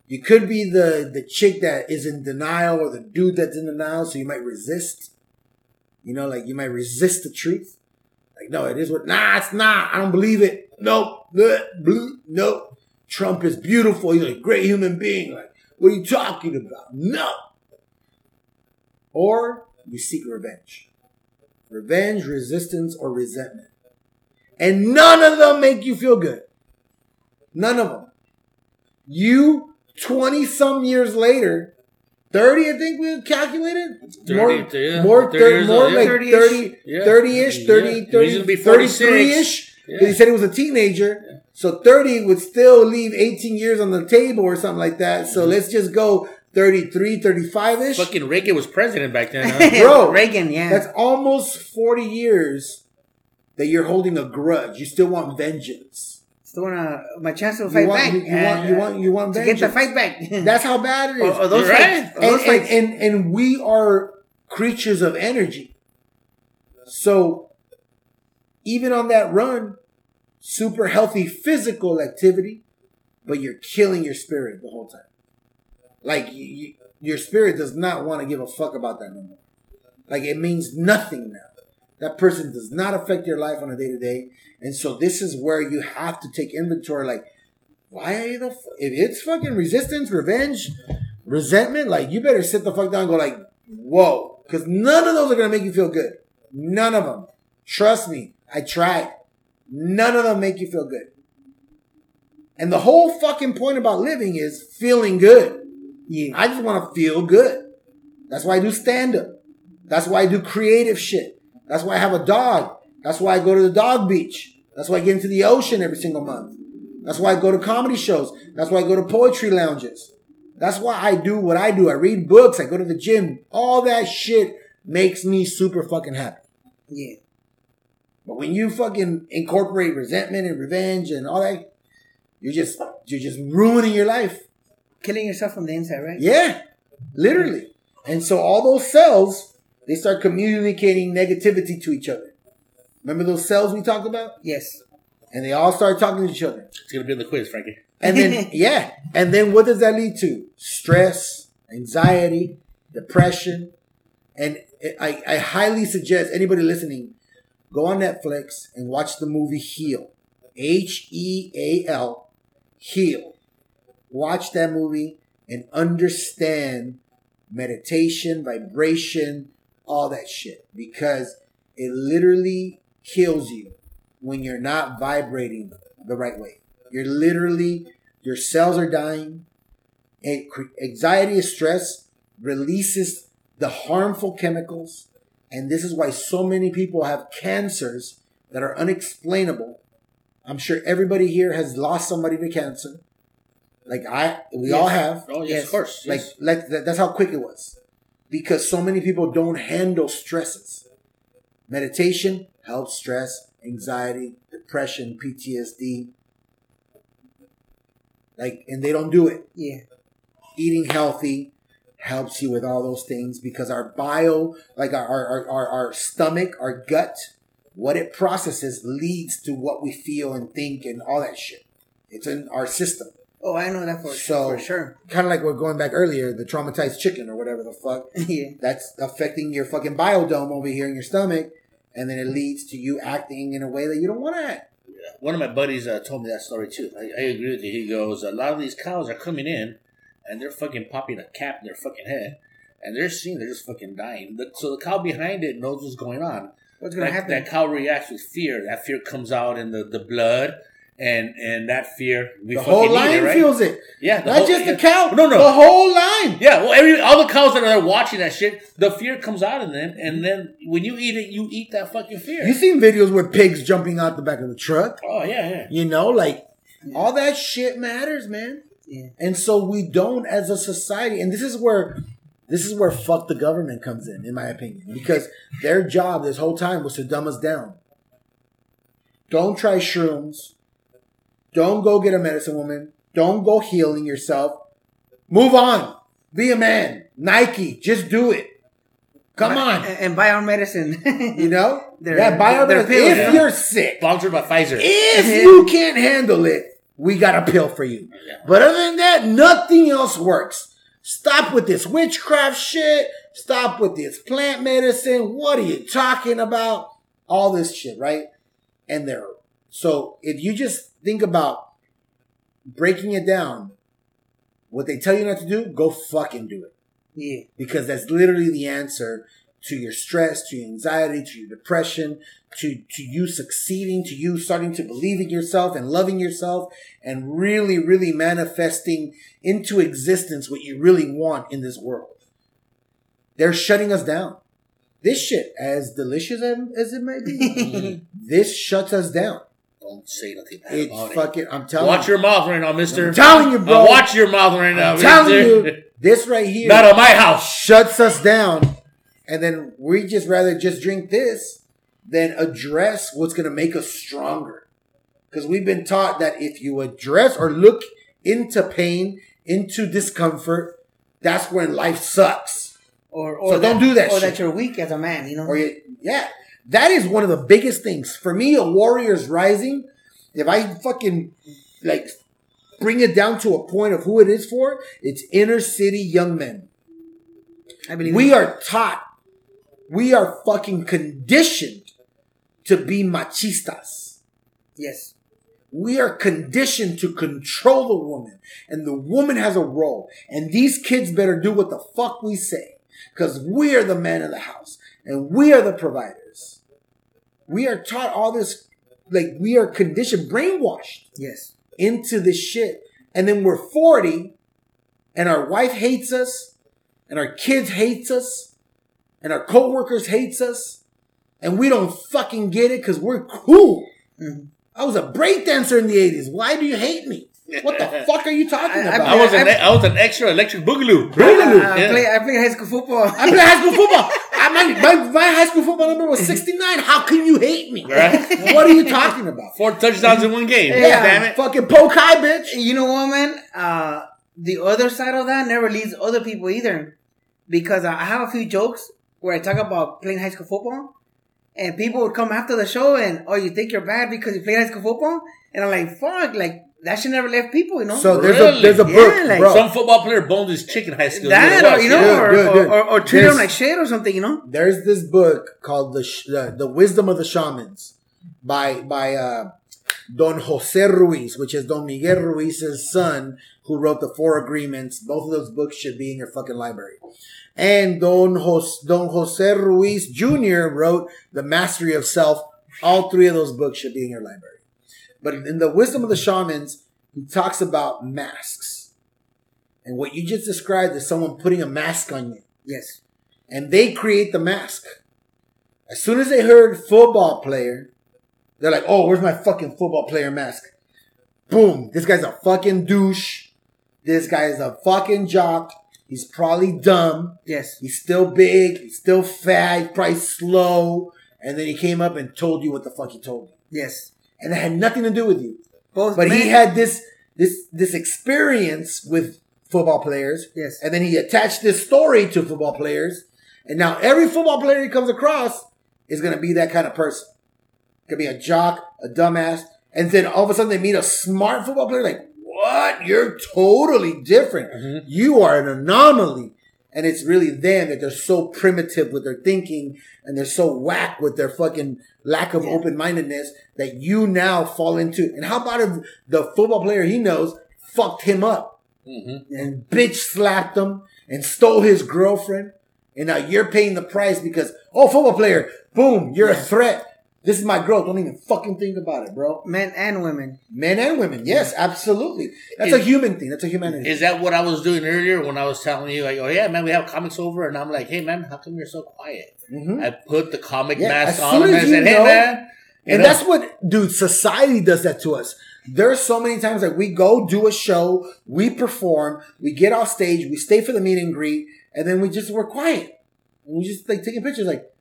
You could be the, the chick that is in denial or the dude that's in denial, so you might resist. You know, like you might resist the truth. Like, no, it is what, nah, it's not. I don't believe it. Nope. Bleh, nope. Trump is beautiful. He's a great human being. Like, what are you talking about? No. Or you seek revenge. Revenge, resistance, or resentment. And none of them make you feel good. None of them. You, 20 some years later, 30, I think we calculated? 30, more, yeah, more, 30, 30 more old, like 30 ish, 30 ish, 30, Yeah. 30, He's gonna be 46. 33-ish. Because he said he was a teenager. So 30 would still leave 18 years on the table or something like that. So mm-hmm. let's just go 33, 35-ish. Fucking Reagan was president back then. Huh? Bro, Reagan, yeah. That's almost 40 years that you're holding a grudge. You still want vengeance. Still wanna my chance to You fight want, back. you, you want, you want, you want to get vengeance. the fight back. That's how bad it is. or, or those You're right. fights. or and, those and, fights. and, and we are creatures of energy. So even on that run, super healthy physical activity, but you're killing your spirit the whole time. Like you, you, your spirit does not want to give a fuck about that no more. Like it means nothing now. That person does not affect your life on a day to day. And so this is where you have to take inventory. Like, why are you the, f- if it's fucking resistance, revenge, resentment, like you better sit the fuck down and go like, whoa. Cause none of those are to make you feel good. None of them. Trust me. I tried. None of them make you feel good. And the whole fucking point about living is feeling good. Yeah. I just want to feel good. That's why I do stand up. That's why I do creative shit. That's why I have a dog. That's why I go to the dog beach. That's why I get into the ocean every single month. That's why I go to comedy shows. That's why I go to poetry lounges. That's why I do what I do. I read books. I go to the gym. All that shit makes me super fucking happy. yeah. But when you fucking incorporate resentment and revenge and all that, you're just you're just ruining your life. Killing yourself from the inside, right? Yeah, literally. And so all those cells, they start communicating negativity to each other. Remember those cells we talked about? Yes. And they all start talking to each other. It's gonna be in the quiz, Frankie. And then, yeah. And then what does that lead to? Stress, anxiety, depression. And I, I highly suggest anybody listening go on Netflix and watch the movie Heal. H E A L. Heal. Watch that movie and understand meditation, vibration, all that shit. Because it literally kills you when you're not vibrating the right way. You're literally, your cells are dying. Anxiety and stress releases the harmful chemicals. And this is why so many people have cancers that are unexplainable. I'm sure everybody here has lost somebody to cancer. Like I, we all have. Oh yes, Yes. of course. Like, yes. like that, that's how quick it was. Because so many people don't handle stresses. Meditation helps stress, anxiety, depression, PTSD. Like, and they don't do it. Yeah. Eating healthy helps you with all those things because our bio, like our, our, our, our stomach, our gut, what it processes leads to what we feel and think and all that shit. It's in our system. Oh, I know that for, sure. So- for sure. Kind of like we're going back earlier, the traumatized chicken or whatever the fuck. yeah. that's affecting your fucking biodome over here in your stomach, and then it leads to you acting in a way that you don't want to act. One of my buddies uh, told me that story too. I, I agree with you. He goes, a lot of these cows are coming in, and they're fucking popping a cap in their fucking head, and they're seeing they're just fucking dying. The- So the cow behind it knows what's going on. What's gonna that, happen? that cow reacts with fear. That fear comes out in the, the blood, and and that fear we The fucking whole need line it, right? feels it, yeah, not whole- just the cow. No, no. the whole line. Yeah, well, every all the cows that are there watching that shit, the fear comes out of them, and then when you eat it, you eat that fucking fear. You seen videos where pigs jumping out the back of the truck? oh yeah, yeah. You know, like all that shit matters, man. Yeah. And so we don't as a society, and this is where this is where fuck the government comes in, in my opinion, because their job this whole time was to dumb us down. Don't try shrooms. Don't go get a medicine woman. Don't go healing yourself. Move on. Be a man. Nike, just do it. Come Buy- on. And, and buy our medicine. You know? They're- yeah, buy our medicine. pills, If yeah. you're sick, Sponsored by Pfizer. if you can't handle it, we got a pill for you. Yeah. But other than that, nothing else works. Stop with this witchcraft shit. Stop with this plant medicine. What are you talking about? All this shit, right? And there. So if you just think about breaking it down, what they tell you not to do, go fucking do it yeah. because that's literally the answer to your stress, to your anxiety, to your depression, to, to you succeeding, to you starting to believe in yourself and loving yourself and really, really manifesting into existence what you really want in this world. They're shutting us down. This shit, as delicious as it may be, this shuts us down. Don't say nothing bad It's about fucking, I'm it. telling Watch you. your mouth right now, Mister. I'm telling you, bro. Uh, watch your mouth right now, I'm telling mister. you, this right here. Not on my house. shuts us down, and then we just rather just drink this than address what's going to make us stronger. Because we've been taught that if you address or look into pain, into discomfort, that's when life sucks. Or, or So don't do that Or shit. that you're weak as a man, you know? Or you, yeah, that is one of the biggest things for me. A warrior's rising. If I fucking like bring it down to a point of who it is for, it's inner city young men. I believe We are taught, we are fucking conditioned to be machistas. Yes. We are conditioned to control the woman, and the woman has a role. And these kids better do what the fuck we say, because we are the man of the house, and we are the providers. We are taught all this, like we are conditioned, brainwashed Yes. into this shit. And then we're 40 and our wife hates us and our kids hates us and our coworkers hates us and we don't fucking get it because we're cool. Mhm. I was a breakdancer in the 80s. Why do you hate me? What the fuck are you talking I- I- about? I was an I- I was an extra electric boogaloo. Boogaloo. I, I, Yeah. play, I play high school football. I play high school football. I, my, my, my high school football number was 69. How can you hate me? Right. What are you talking about? Four touchdowns in one game. Yeah. Damn it. Fucking poke high, bitch. you know what, man? Uh, the other side of that never leads other people either. Because I have a few jokes where I talk about playing high school football. And people would come after the show and, oh, you think you're bad because you play high school football? And I'm like, fuck, like, that should never left people, you know? So there's Really? a there's a Yeah, book, like bro. Some football player boned his chicken high school. that, or, you know, Good, or, good, good. or, or treat them like shit or something, you know? there's this book called the Sh- the, the Wisdom of the Shamans by by uh, Don Jose Ruiz, which is Don Miguel Ruiz's son, who wrote the Four Agreements. Both of those books should be in your fucking library. And Don Jose, Don Jose Ruiz Jr. wrote The Mastery of Self. All three of those books should be in your library. But in the Wisdom of the Shamans, he talks about masks. And what you just described is someone putting a mask on you Yes. and they create the mask. As soon as they heard football player, They're like, oh, where's my fucking football player mask? Boom. This guy's a fucking douche. This guy is a fucking jock. He's probably dumb. Yes. He's still big. He's still fat. He's probably slow. And then he came up and told you what the fuck he told you. Yes. And it had nothing to do with you. Both. But he had this, this, this experience with football players. Yes. And then he attached this story to football players. And now every football player he comes across is going to be that kind of person. Could be a jock, a dumbass. And then all of a sudden they meet a smart football player like, what? You're totally different. Mhm. You are an anomaly. And it's really them that they're so primitive with their thinking and they're so whack with their fucking lack of Yeah. open mindedness that you now fall into. And how about if the football player he knows fucked him up Mhm. and bitch slapped him and stole his girlfriend? And now you're paying the price because, oh, football player, boom, you're a threat. This is my girl. Don't even fucking think about it, bro. men and women. Men and women. Yes, absolutely. That's a human thing. That's a humanity. Is that what I was doing earlier when I was telling you, like, oh yeah, man, we have comics over, and I'm like, hey, man, how come you're so quiet? Mhm. I put the comic Yeah, mask on soon him as and I said, hey, know- man. you And know? that's what, dude, society does that to us. There's so many times that we go do a show, we perform, we get off stage, we stay for the meet and greet, and then we just, we're quiet. And we just like taking pictures like,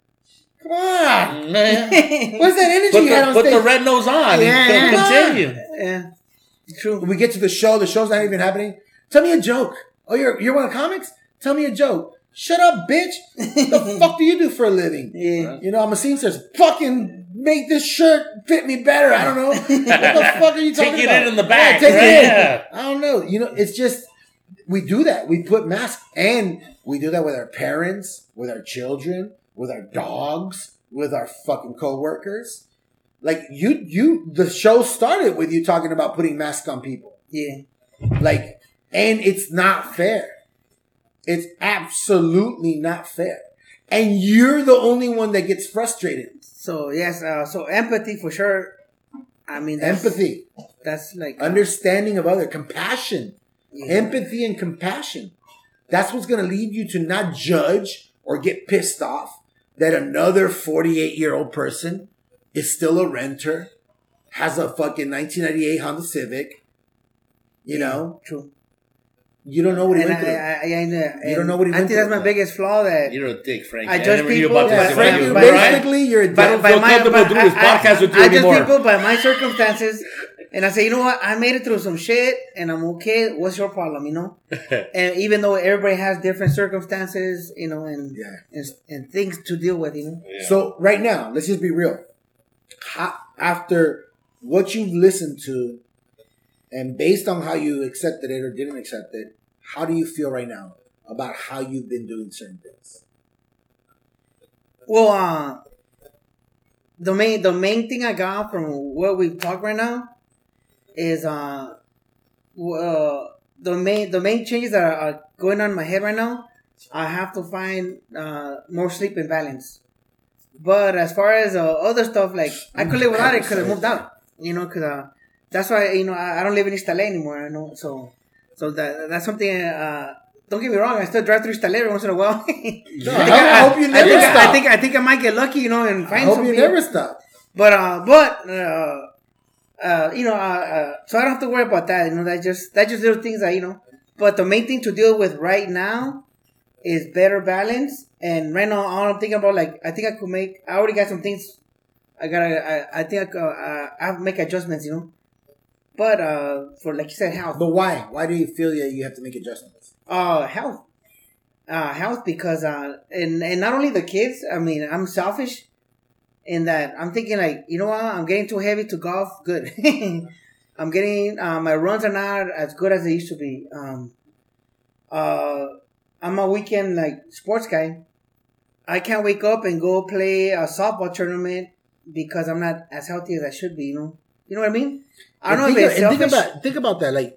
come on. Man. Where's that energy Put, you had the, on put the red nose on. Yeah, and yeah. continue. yeah. True. we get to the show, the show's not even happening. Tell me a joke. Oh, you're, you're one of comics? Tell me a joke. Shut up, bitch. the fuck do you do for a living? Yeah. You know, I'm a seamstress. Fucking make this shirt fit me better. I don't know. what the fuck are you talking about? Take it in in the back, Yeah, take right? it in. Yeah. I don't know. You know, it's just we do that. We put masks, and we do that with our parents, with our children, with our dogs, with our fucking coworkers. Like you, you. The show started with you talking about putting masks on people. Yeah. Like, and it's not fair. It's absolutely not fair. And you're the only one that gets frustrated. So yes. Uh, so empathy for sure. I mean, that's, Empathy, That's like understanding of other, compassion, yeah. empathy and compassion. That's what's going to lead you to not judge or get pissed off that another 48 year old person is still a renter, has a fucking 1998 Honda Civic. You know, True. you don't know what he And went through. I, I, I, You don't know what he I went think that's my biggest flaw. That You're a dick, Frank. I judge never knew people about Yeah, Frank, you, you by- basically, you're a But- devil. feel comfortable doing this podcast with you I anymore. judge people by my circumstances, and I say, you know what? I made it through some shit, and I'm okay. What's your problem? You know. and even though everybody has different circumstances, you know, and Yeah. and, and things to deal with, you know. Yeah. So right now, let's just be real. How, after what you've listened to, and based on how you accepted it or didn't accept it, how do you feel right now about how you've been doing certain things? Well, uh, the main the main thing I got from what we've talked right now is uh, uh the main the main changes that are, are going on in my head right now. I have to find uh more sleep and balance. But as far as uh, other stuff, like I could live without it because I moved out. You know, because uh, that's why you know I, I don't live in East LA anymore. I know, so so that that's something. Uh, don't get me wrong, I still drive through East LA every once in a while. No, I, hope you I never think, stop. I think I think I might get lucky, you know, and find. I hope something. you never stop. But uh, but uh, uh, you know, uh, uh, so I don't have to worry about that. You know, that just that just little things that you know. But the main thing to deal with right now is better balance. And right now, all I'm thinking about, like, I think I could make. I already got some things. I gotta. I, I think I could. Uh, I have make adjustments. You know. But uh, for like you said, health. But why? Why do you feel that you have to make adjustments? Uh, health. Uh, health because uh, and and not only the kids. I mean, I'm selfish in that I'm thinking like, you know what? I'm getting too heavy to golf. Good. I'm getting uh, my runs are not as good as they used to be. Um, uh, I'm a weekend like sports guy. I can't wake up and go play a softball tournament because I'm not as healthy as I should be. You know. You know what I mean? I don't And know if think, it's and think about think about that. Like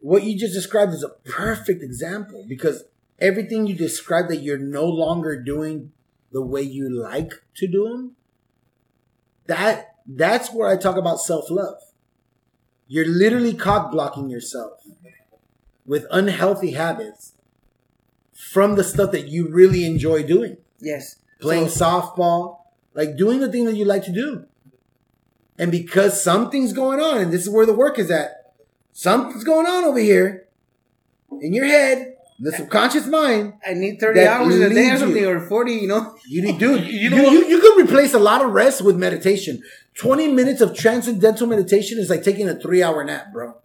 what you just described is a perfect example because everything you described that you're no longer doing the way you like to do them. That that's where I talk about self love. You're literally cock blocking yourself with unhealthy habits from the stuff that you really enjoy doing yes. playing So- softball, like doing the thing that you like to do. And because something's going on, and this is where the work is at, something's going on over here in your head, the subconscious mind. I need 30 hours a day or something, or 40, you know? You need, dude, You you, know you, what? you, can replace a lot of rest with meditation. 20 minutes of transcendental meditation is like taking a three hour nap, bro.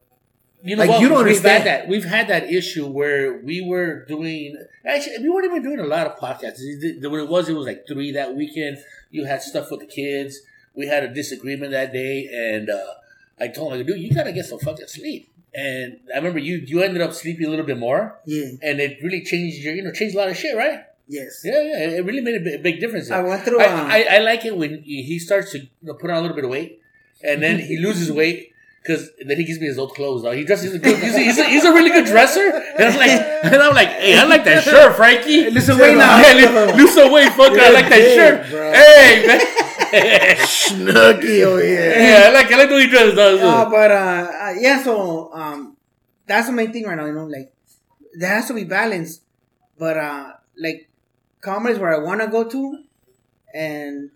You know Like, what? you don't we've understand. Had that. We've had that issue where we were doing. Actually, we weren't even doing a lot of podcasts. It- it- What it was, it was like three that weekend. You had stuff with the kids. We had a disagreement that day, and uh, I told him, "Dude, you gotta get some fucking sleep." And I remember you you ended up sleeping a little bit more, Yeah. and it really changed your you know changed a lot of shit, right? Yes. Yeah, yeah. It really made a big, big difference. I went through. I, Um, I, I like it when he starts to you know, put on a little bit of weight, and then he loses weight because then he gives me his old clothes. Dog. He dresses good. He's a, he's, a, he's a really good dresser, and I'm like, and I'm like, hey, I like that shirt, Frankie. Lose some weight now. Lose some weight, fucker. I like that shirt. bro. Hey, man. Snooky over here. yeah, I like I like the way he dresses. dog. Uh, but uh, uh, yeah, so um, that's the main thing right now. You know, like there has to be balance. But uh, like comedy is where I want to go to, and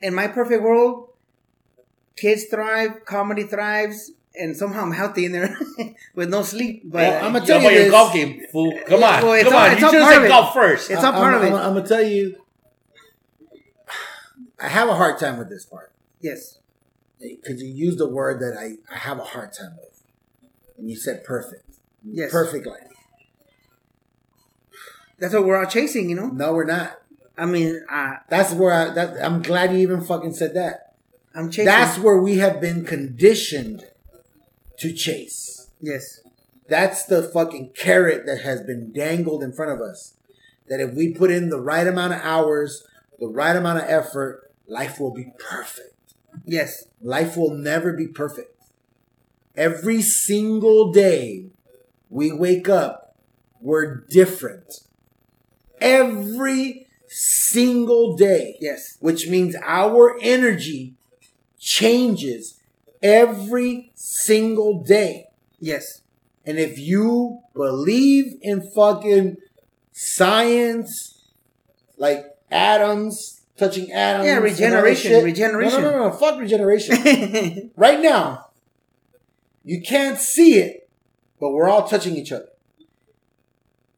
in my perfect world, kids thrive, comedy thrives, and somehow I'm healthy in there with no sleep. But Well, I'm gonna tell Yo, you your this. golf game, fool. Come on, Well, come all- on. You all should have said golf first. It's all part I'm, of it. I'm, I'm gonna tell you, I have a hard time with this part yes, because you used a word that I, I have a hard time with, and you said perfect. Yes. perfect life. that's what we're all chasing. You know, No, we're not. I mean, uh, That's where I. That, I'm glad you even fucking said that. I'm chasing. That's where we have been conditioned to chase. yes, That's the fucking carrot that has been dangled in front of us. That if we put in the right amount of hours, the right amount of effort, life will be perfect. yes, Life will never be perfect. Every single day we wake up, we're different. Every single day yes, which means our energy changes every single day. yes, And if you believe in fucking science, like atoms, touching atoms, Yeah, and all that regeneration, regeneration. No, no, no, no, fuck regeneration. right now, you can't see it, but we're all touching each other.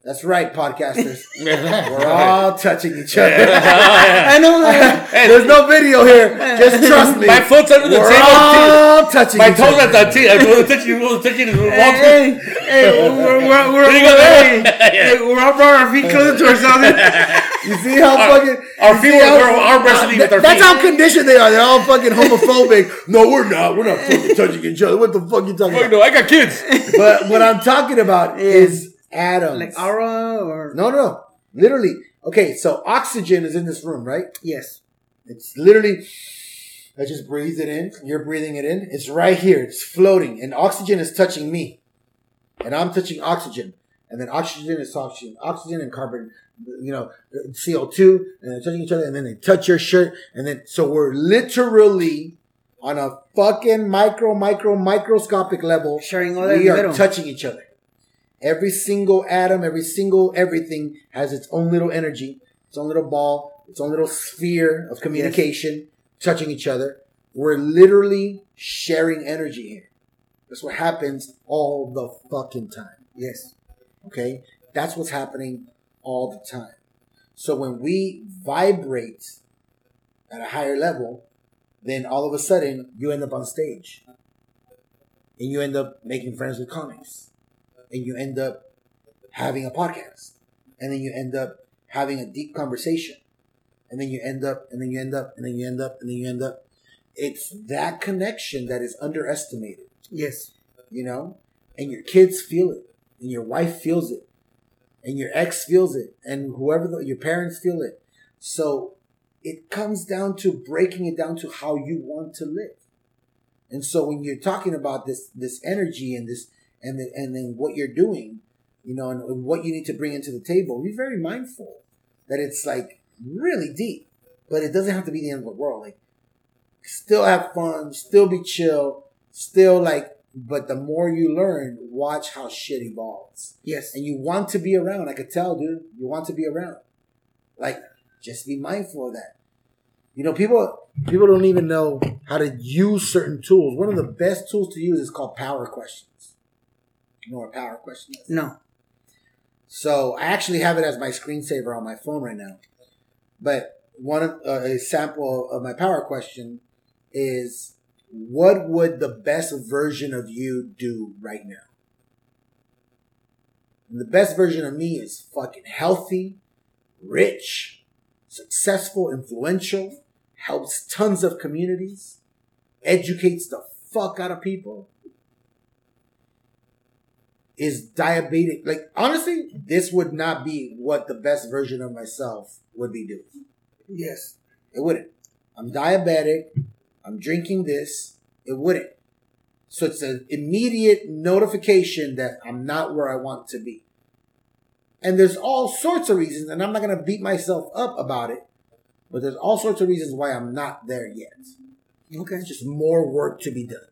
That's right, podcasters. we're all touching each other. I know. uh, Hey, There's no video here. Just trust me. My foot's under the We're table. all touching My each toes other. at the table. I was touching, I was touching hey, hey, hey, we're, we're, we're, There you go, hey, hey, we're all brought our feet closer to ourselves. You see how Our- fucking our feet were- how- we're arm wrestling with our That's feet. how conditioned they are. They're all fucking homophobic. no, we're not. We're not fucking touching each other. What the fuck you talking Fuck about? no, I got kids. But what I'm talking about is atoms. like aura or no, no, no. Literally. Okay, so oxygen is in this room, right? yes, It's literally. I just breathe it in. You're breathing it in. It's right here. It's floating, and oxygen is touching me, and I'm touching oxygen, and then oxygen is oxygen, oxygen and carbon, you know, CO two, and they're touching each other, and then they touch your shirt, and then so we're literally on a fucking micro, micro, microscopic level. sharing all that We are middle. touching each other. Every single atom, every single everything has its own little energy, its own little ball, its own little sphere of communication, touching each other. We're literally sharing energy here. That's what happens all the fucking time. yes, Okay? That's what's happening all the time. So when we vibrate at a higher level, then all of a sudden you end up on stage. And you end up making friends with comics. And you end up having a podcast. And then you end up having a deep conversation. And then you end up, and then you end up, and then you end up, and then you end up. It's that connection that is underestimated yes, you know, and your kids feel it, and your wife feels it, and your ex feels it, and whoever the, your parents feel it. So it comes down to breaking it down to how you want to live. And so when you're talking about this this energy and this and the, and then what you're doing, you know, and, and what you need to bring into the table, be very mindful that it's like really deep, but it doesn't have to be the end of the world. Like still have fun, still be chill, still like but the more you learn, watch how shit evolves. yes, And you want to be around. I could tell, dude. You want to be around. Like, just be mindful of that. You know, people people don't even know how to use certain tools. One of the best tools to use is called power questions. Know power question is? No. So I actually have it as my screensaver on my phone right now. But one of uh, a sample of my power question is what would the best version of you do right now? And the best version of me is fucking healthy, rich, successful, influential, helps tons of communities, educates the fuck out of people, is diabetic. Like, honestly, this would not be what the best version of myself would be doing. Yes. It wouldn't. I'm diabetic. I'm drinking this. It wouldn't. So it's an immediate notification that I'm not where I want to be. And there's all sorts of reasons, and I'm not going to beat myself up about it, but there's all sorts of reasons why I'm not there yet. Okay. It's just more work to be done.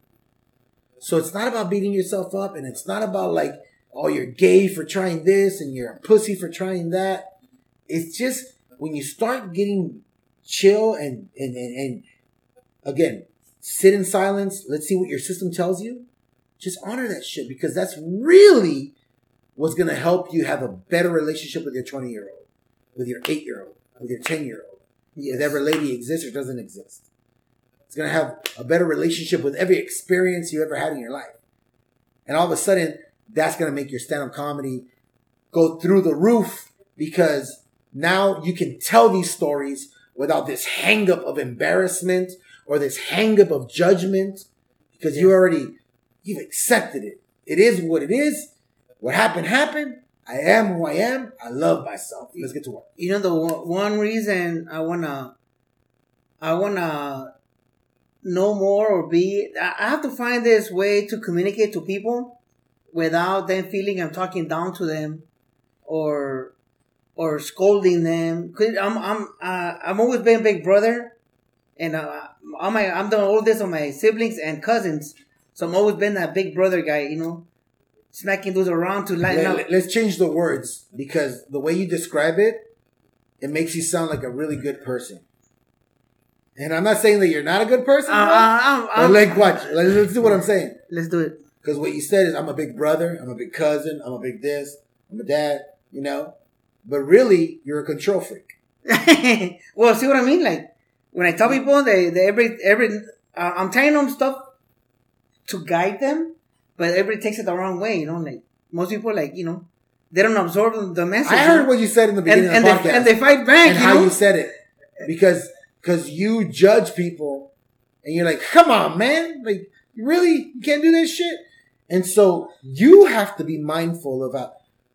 So it's not about beating yourself up, and it's not about like, oh, you're gay for trying this and you're a pussy for trying that. It's just when you start getting chill and and and, and again, sit in silence. Let's see what your system tells you. Just honor that shit because that's really what's gonna help you have a better relationship with your 20 year old, with your 8 year old, with your 10 year old, Yes. if ever lady exists or doesn't exist. It's gonna have a better relationship with every experience you ever had in your life. And all of a sudden, that's gonna make your stand-up comedy go through the roof because now you can tell these stories without this hang up of embarrassment or this hang up of judgment because you already you've accepted it. It is what it is. What happened happened. I am who I am. I love myself. Let's get to work. you know the one one reason I wanna I wanna know more or be I I have to find this way to communicate to people without them feeling I'm talking down to them or or scolding them. 'Cause I'm I'm uh, I'm always been big brother, and uh, I'm I'm doing all this on my siblings and cousins, so I'm always been that big brother guy, you know, smacking those around to lighten up. Let, us change the words because the way you describe it, it makes you sound like a really good person. And I'm not saying that you're not a good person. Uh, uh, I'm- I'm- like, watch. Like, let's do what I'm saying. Let's do it. Because what you said is, I'm a big brother, I'm a big cousin, I'm a big this, I'm a dad, you know? But really, you're a control freak. well, see what I mean? Like when I tell people they, they every every uh, I'm telling them stuff to guide them, but everybody takes it the wrong way. You know, like most people, like you know, they don't absorb the message. I heard what you said in the beginning and of the they, podcast. and they fight back. and you how know, you said it. Because because you judge people and you're like, come on, man. Like, really? You can't do this shit? And so you have to be mindful about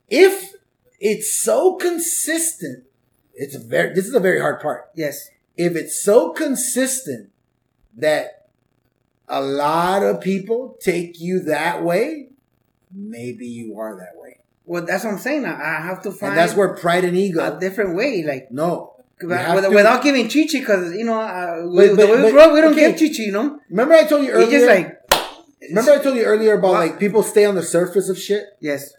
if it's so consistent, it's a very this is a very hard part. yes, If it's so consistent that a lot of people take you that way, maybe you are that way. well, that's what I'm saying. I, I have to find And that's where pride and ego. a different way, like. no. Without, without giving chichi, because you know, uh, But- we, the way we but- up, we don't okay. give chichi. You know, Remember I told you earlier? it's just like Remember I told you earlier about Well- like people stay on the surface of shit? yes,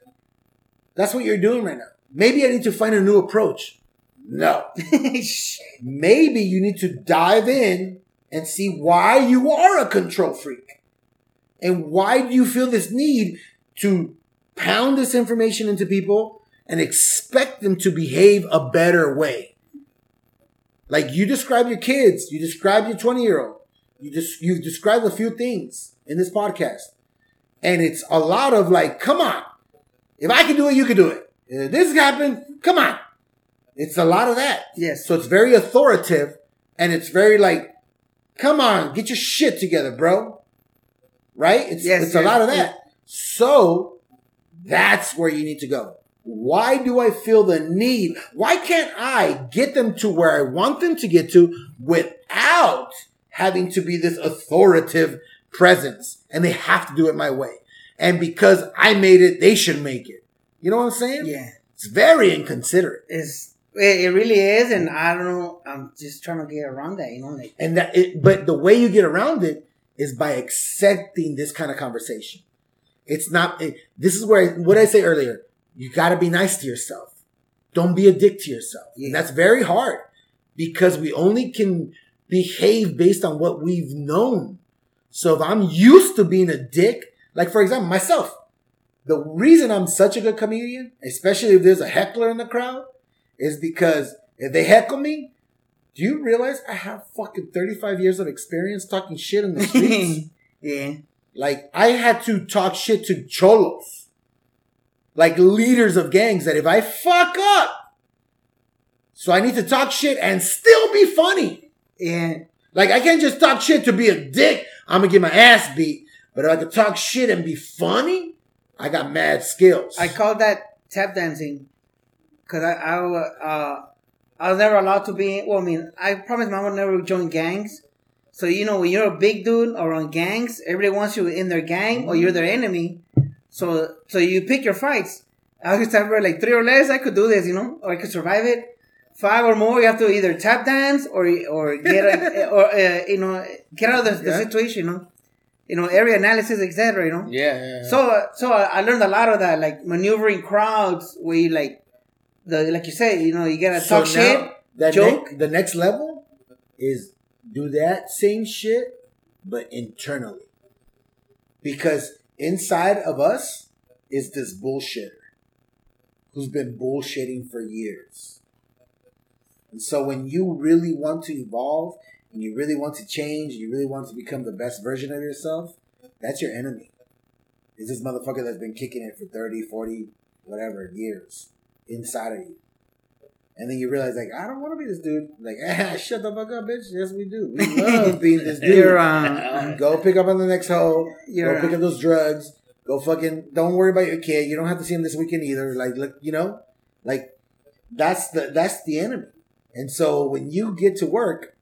That's what you're doing right now. Maybe I need to find a new approach. No. Maybe you need to dive in and see why you are a control freak. And why do you feel this need to pound this information into people and expect them to behave a better way? Like you describe your kids, you describe your 20 year old, you just, you've described a few things in this podcast. And it's a lot of like, come on. If I can do it, you can do it. If this happened, come on. It's a lot of that. yes. So it's very authoritative and it's very like, come on, get your shit together, bro. Right? It's, Yes, it's a lot of yes. that. So that's where you need to go. Why do I feel the need? Why can't I get them to where I want them to get to without having to be this authoritative presence? And they have to do it my way. And because I made it, they should make it. You know what I'm saying? yeah. It's very inconsiderate. It's it, really is, and I don't know. I'm just trying to get around that, you know, like And that it, but the way you get around it is by accepting this kind of conversation. It's not, it, this is where, I, what I say earlier, you gotta be nice to yourself. Don't be a dick to yourself. And that's very hard because we only can behave based on what we've known. So if I'm used to being a dick, like for example, myself, the reason I'm such a good comedian, especially if there's a heckler in the crowd, is because if they heckle me, do you realize I have fucking 35 years of experience talking shit in the streets? yeah. like I had to talk shit to cholos, like leaders of gangs that if I fuck up, so I need to talk shit and still be funny. Yeah. Like I can't just talk shit to be a dick. I'm gonna get my ass beat. But if I could talk shit and be funny, I got mad skills. I call that tap dancing. Cause I, I, uh, I was never allowed to be, well, I mean, I promised my mom I would never join gangs. So, you know, when you're a big dude or on gangs, everybody wants you in their gang or you're their enemy. So, so you pick your fights. I was remember like three or less, I could do this, you know, or I could survive it. Five or more, you have to either tap dance or, or get, a, or, uh, you know, get out of the, the situation, you know, you know, area analysis, etc., you know. Yeah, yeah, yeah. So, so I learned a lot of that, like maneuvering crowds, where you like, the like you say, you know, you gotta So talk shit. that joke. ne- the next level is do that same shit, but internally. Because inside of us is this bullshitter who's been bullshitting for years. And so when you really want to evolve and you really want to change, and you really want to become the best version of yourself, that's your enemy. Is this motherfucker that's been kicking it for 30, 40, whatever years inside of you. And then you realize, like, I don't want to be this dude. Like, ah, shut the fuck up, bitch. Yes, we do. We love being this dude. You're, Go pick up on the next hoe. You're, Go pick up those drugs. Go fucking. Don't worry about your kid. You don't have to see him this weekend either. Like, look, you know, like that's the that's the enemy. And so when you get to work,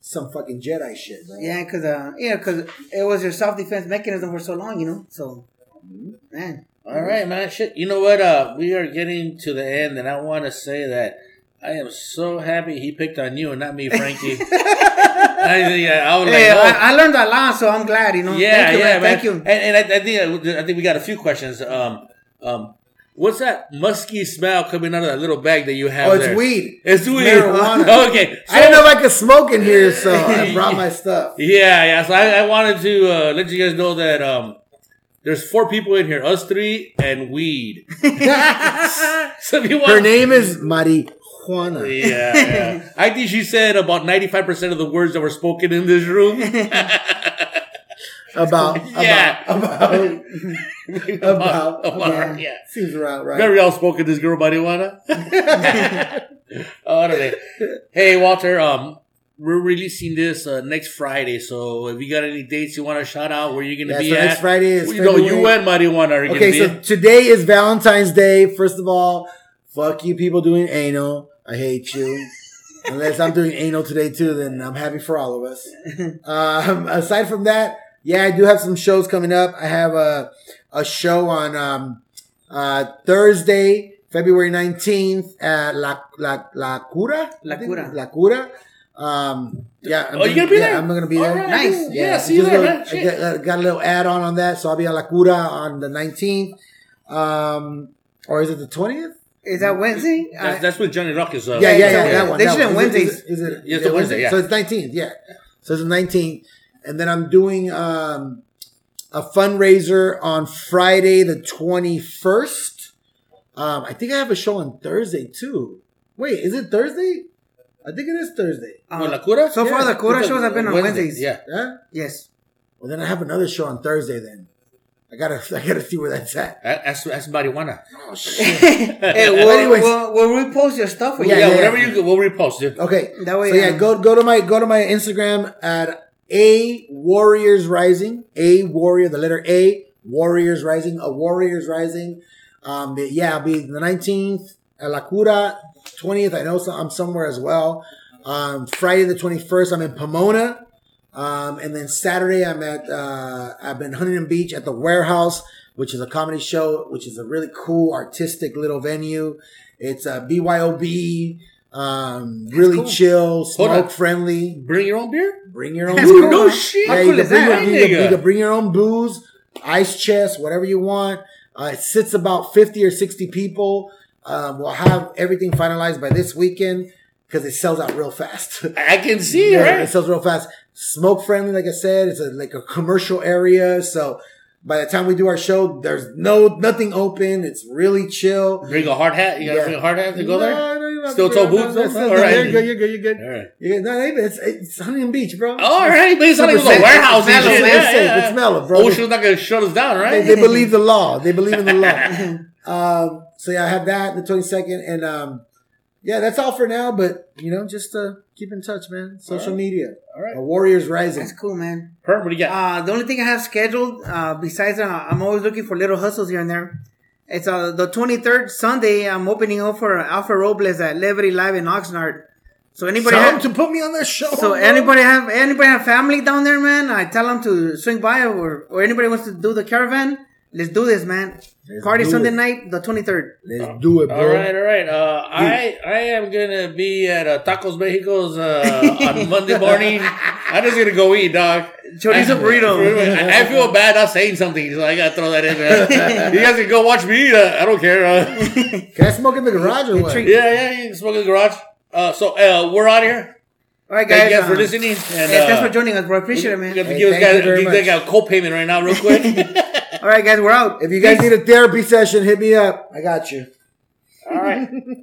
some fucking Jedi shit, man. yeah, cause uh, yeah, cause it was your self defense mechanism for so long, you know. So, Mhm. man, All right, man. Shit. You know what? Uh, we are getting to the end, and I want to say that I am so happy he picked on you and not me, Frankie. I, yeah, I was hey, like, oh. I, I learned a lot, so I'm glad, you know. yeah, Thank you, yeah, man. man. Thank you. And, and I, I think I think we got a few questions. Um, um, what's that musky smell coming out of that little bag that you have? Oh, it's there? weed. It's weed. marijuana. okay, I didn't know if I could smoke in here, so I brought my stuff. Yeah, yeah. So I, I wanted to uh, let you guys know that um, there's four people in here, us three and weed. so if you want, Her name is Marijuana. Yeah, yeah. I think she said about 95% of the words that were spoken in this room. About, Yeah. about, about, about, yeah. yeah. seems around right. Very outspoken, this girl, marijuana. Órale. Hey, Walter, um, we're releasing this uh, next Friday, so if you got any dates you want to shout out, where you're going to Yeah, be so at? next Friday is You know, you February- and marijuana are going to Okay, be so at. today is Valentine's Day. First of all, fuck you people doing anal. I hate you. Unless I'm doing anal today too, then I'm happy for all of us. Um, aside from that, yeah, I do have some shows coming up. I have a a show on um, uh, Thursday, February 19th at La La La Cura. La Cura. La Cura. Um, yeah, I'm Oh, you gonna be yeah, there? I'm gonna be All there. right, Nice. dude. Yeah, see you there, a man. little- I got, uh, got a little add on on that, so I'll be at La Cura on the 19th. Um, or is it the 20th? Is that Wednesday? That's, that's with Johnny Rock is. Uh, Yeah, yeah, yeah, so that one. they that should have one. Is it- Wednesdays. Is it, is it, Yeah, is it's it Wednesday, yeah. So it's 19th, yeah. So it's the 19th. And then I'm doing um, a fundraiser on Friday the 21st. Um, I think I have a show on Thursday too. Wait, is it Thursday? I think it is Thursday. Uh, With La Cura? so far, Yeah, the Cura Because shows have been on Wednesday, Wednesdays. Yeah. Yeah. Yes. Well, then I have another show on Thursday. Then I gotta, I gotta see where that's at. That's, that's marijuana. Oh shit. hey, we'll, Anyways. we'll, we'll repost your stuff. For Yeah, you. yeah, whatever yeah. you we'll repost it. Okay. That way, So yeah, um, go go to my go to my Instagram at a Warriors Rising. A Warrior, the letter A Warriors Rising. A Warriors Rising. Um, yeah, I'll be the nineteenth at La Cura. Twentieth, I know I'm somewhere as well. Um, Friday the twenty first, I'm in Pomona. Um, and then Saturday, I'm at uh, I've been Huntington Beach at the Warehouse, which is a comedy show, which is a really cool artistic little venue. It's a BYOB, um, really cool. chill, smoke friendly. Bring your own beer? Bring your own That's booze. cool, no shit. Yeah, cool you, can bring your, you, can, you can bring your own booze, ice chest, whatever you want. Uh, it sits about 50 or 60 people. Um, we'll have everything finalized by this weekend. because it sells out real fast. I can see, Yeah, right? It sells real fast. Smoke friendly, like I said. It's a, like a commercial area. So by the time we do our show, there's no nothing open. It's really chill. Bring a hard hat. You gotta Yeah. bring a hard hat to go there. No, no, don't have Still toe boots, no, no, All no, right. You're good. You're good. You're good. All right. You're good. No, it's it's Huntington Beach, bro. All right, but it's not even a warehouse It's mellow, Yeah, yeah. it's mellow, bro. Ocean's not gonna shut us down, They, right? they believe the law. They believe in the law. um, so yeah, I have that the 22nd, and um, yeah, that's all for now. But you know, just uh, keep in touch, man. Social All right. media. All right. A Warriors Rising. That's cool, man. Herb, what do you got? Uh, the only thing I have scheduled, uh, besides, uh, I'm always looking for little hustles here and there. It's uh, the 23rd Sunday. I'm opening up for Alpha Robles at Liberty Live in Oxnard. So anybody Tell have, to put me on their show. so bro. anybody have anybody have family down there, man? I tell them to swing by, or or anybody wants to do the caravan. Let's do this, man. Let's Party Sunday it. night, the 23rd. Let's do it, bro. All right, all right. Uh, I I am gonna be at uh, Tacos Mexico's uh, on Monday morning. I'm just gonna go eat, dog. Chorizo burrito. I, I feel bad not saying something, so I gotta throw that in there. you guys can go watch me eat. Uh, I don't care. Uh, Can I smoke in the garage or what? yeah, yeah. You can smoke in the garage. Uh, so uh, we're out here. All right, Thank guys. you guys for uh, listening. And hey, thanks for joining us, bro. Appreciate it, we man. have to Hey, give us thank you guys very give that much. a co-payment right now, real quick. All right, guys, we're out. If you guys need a therapy session, hit me up. I got you. All right.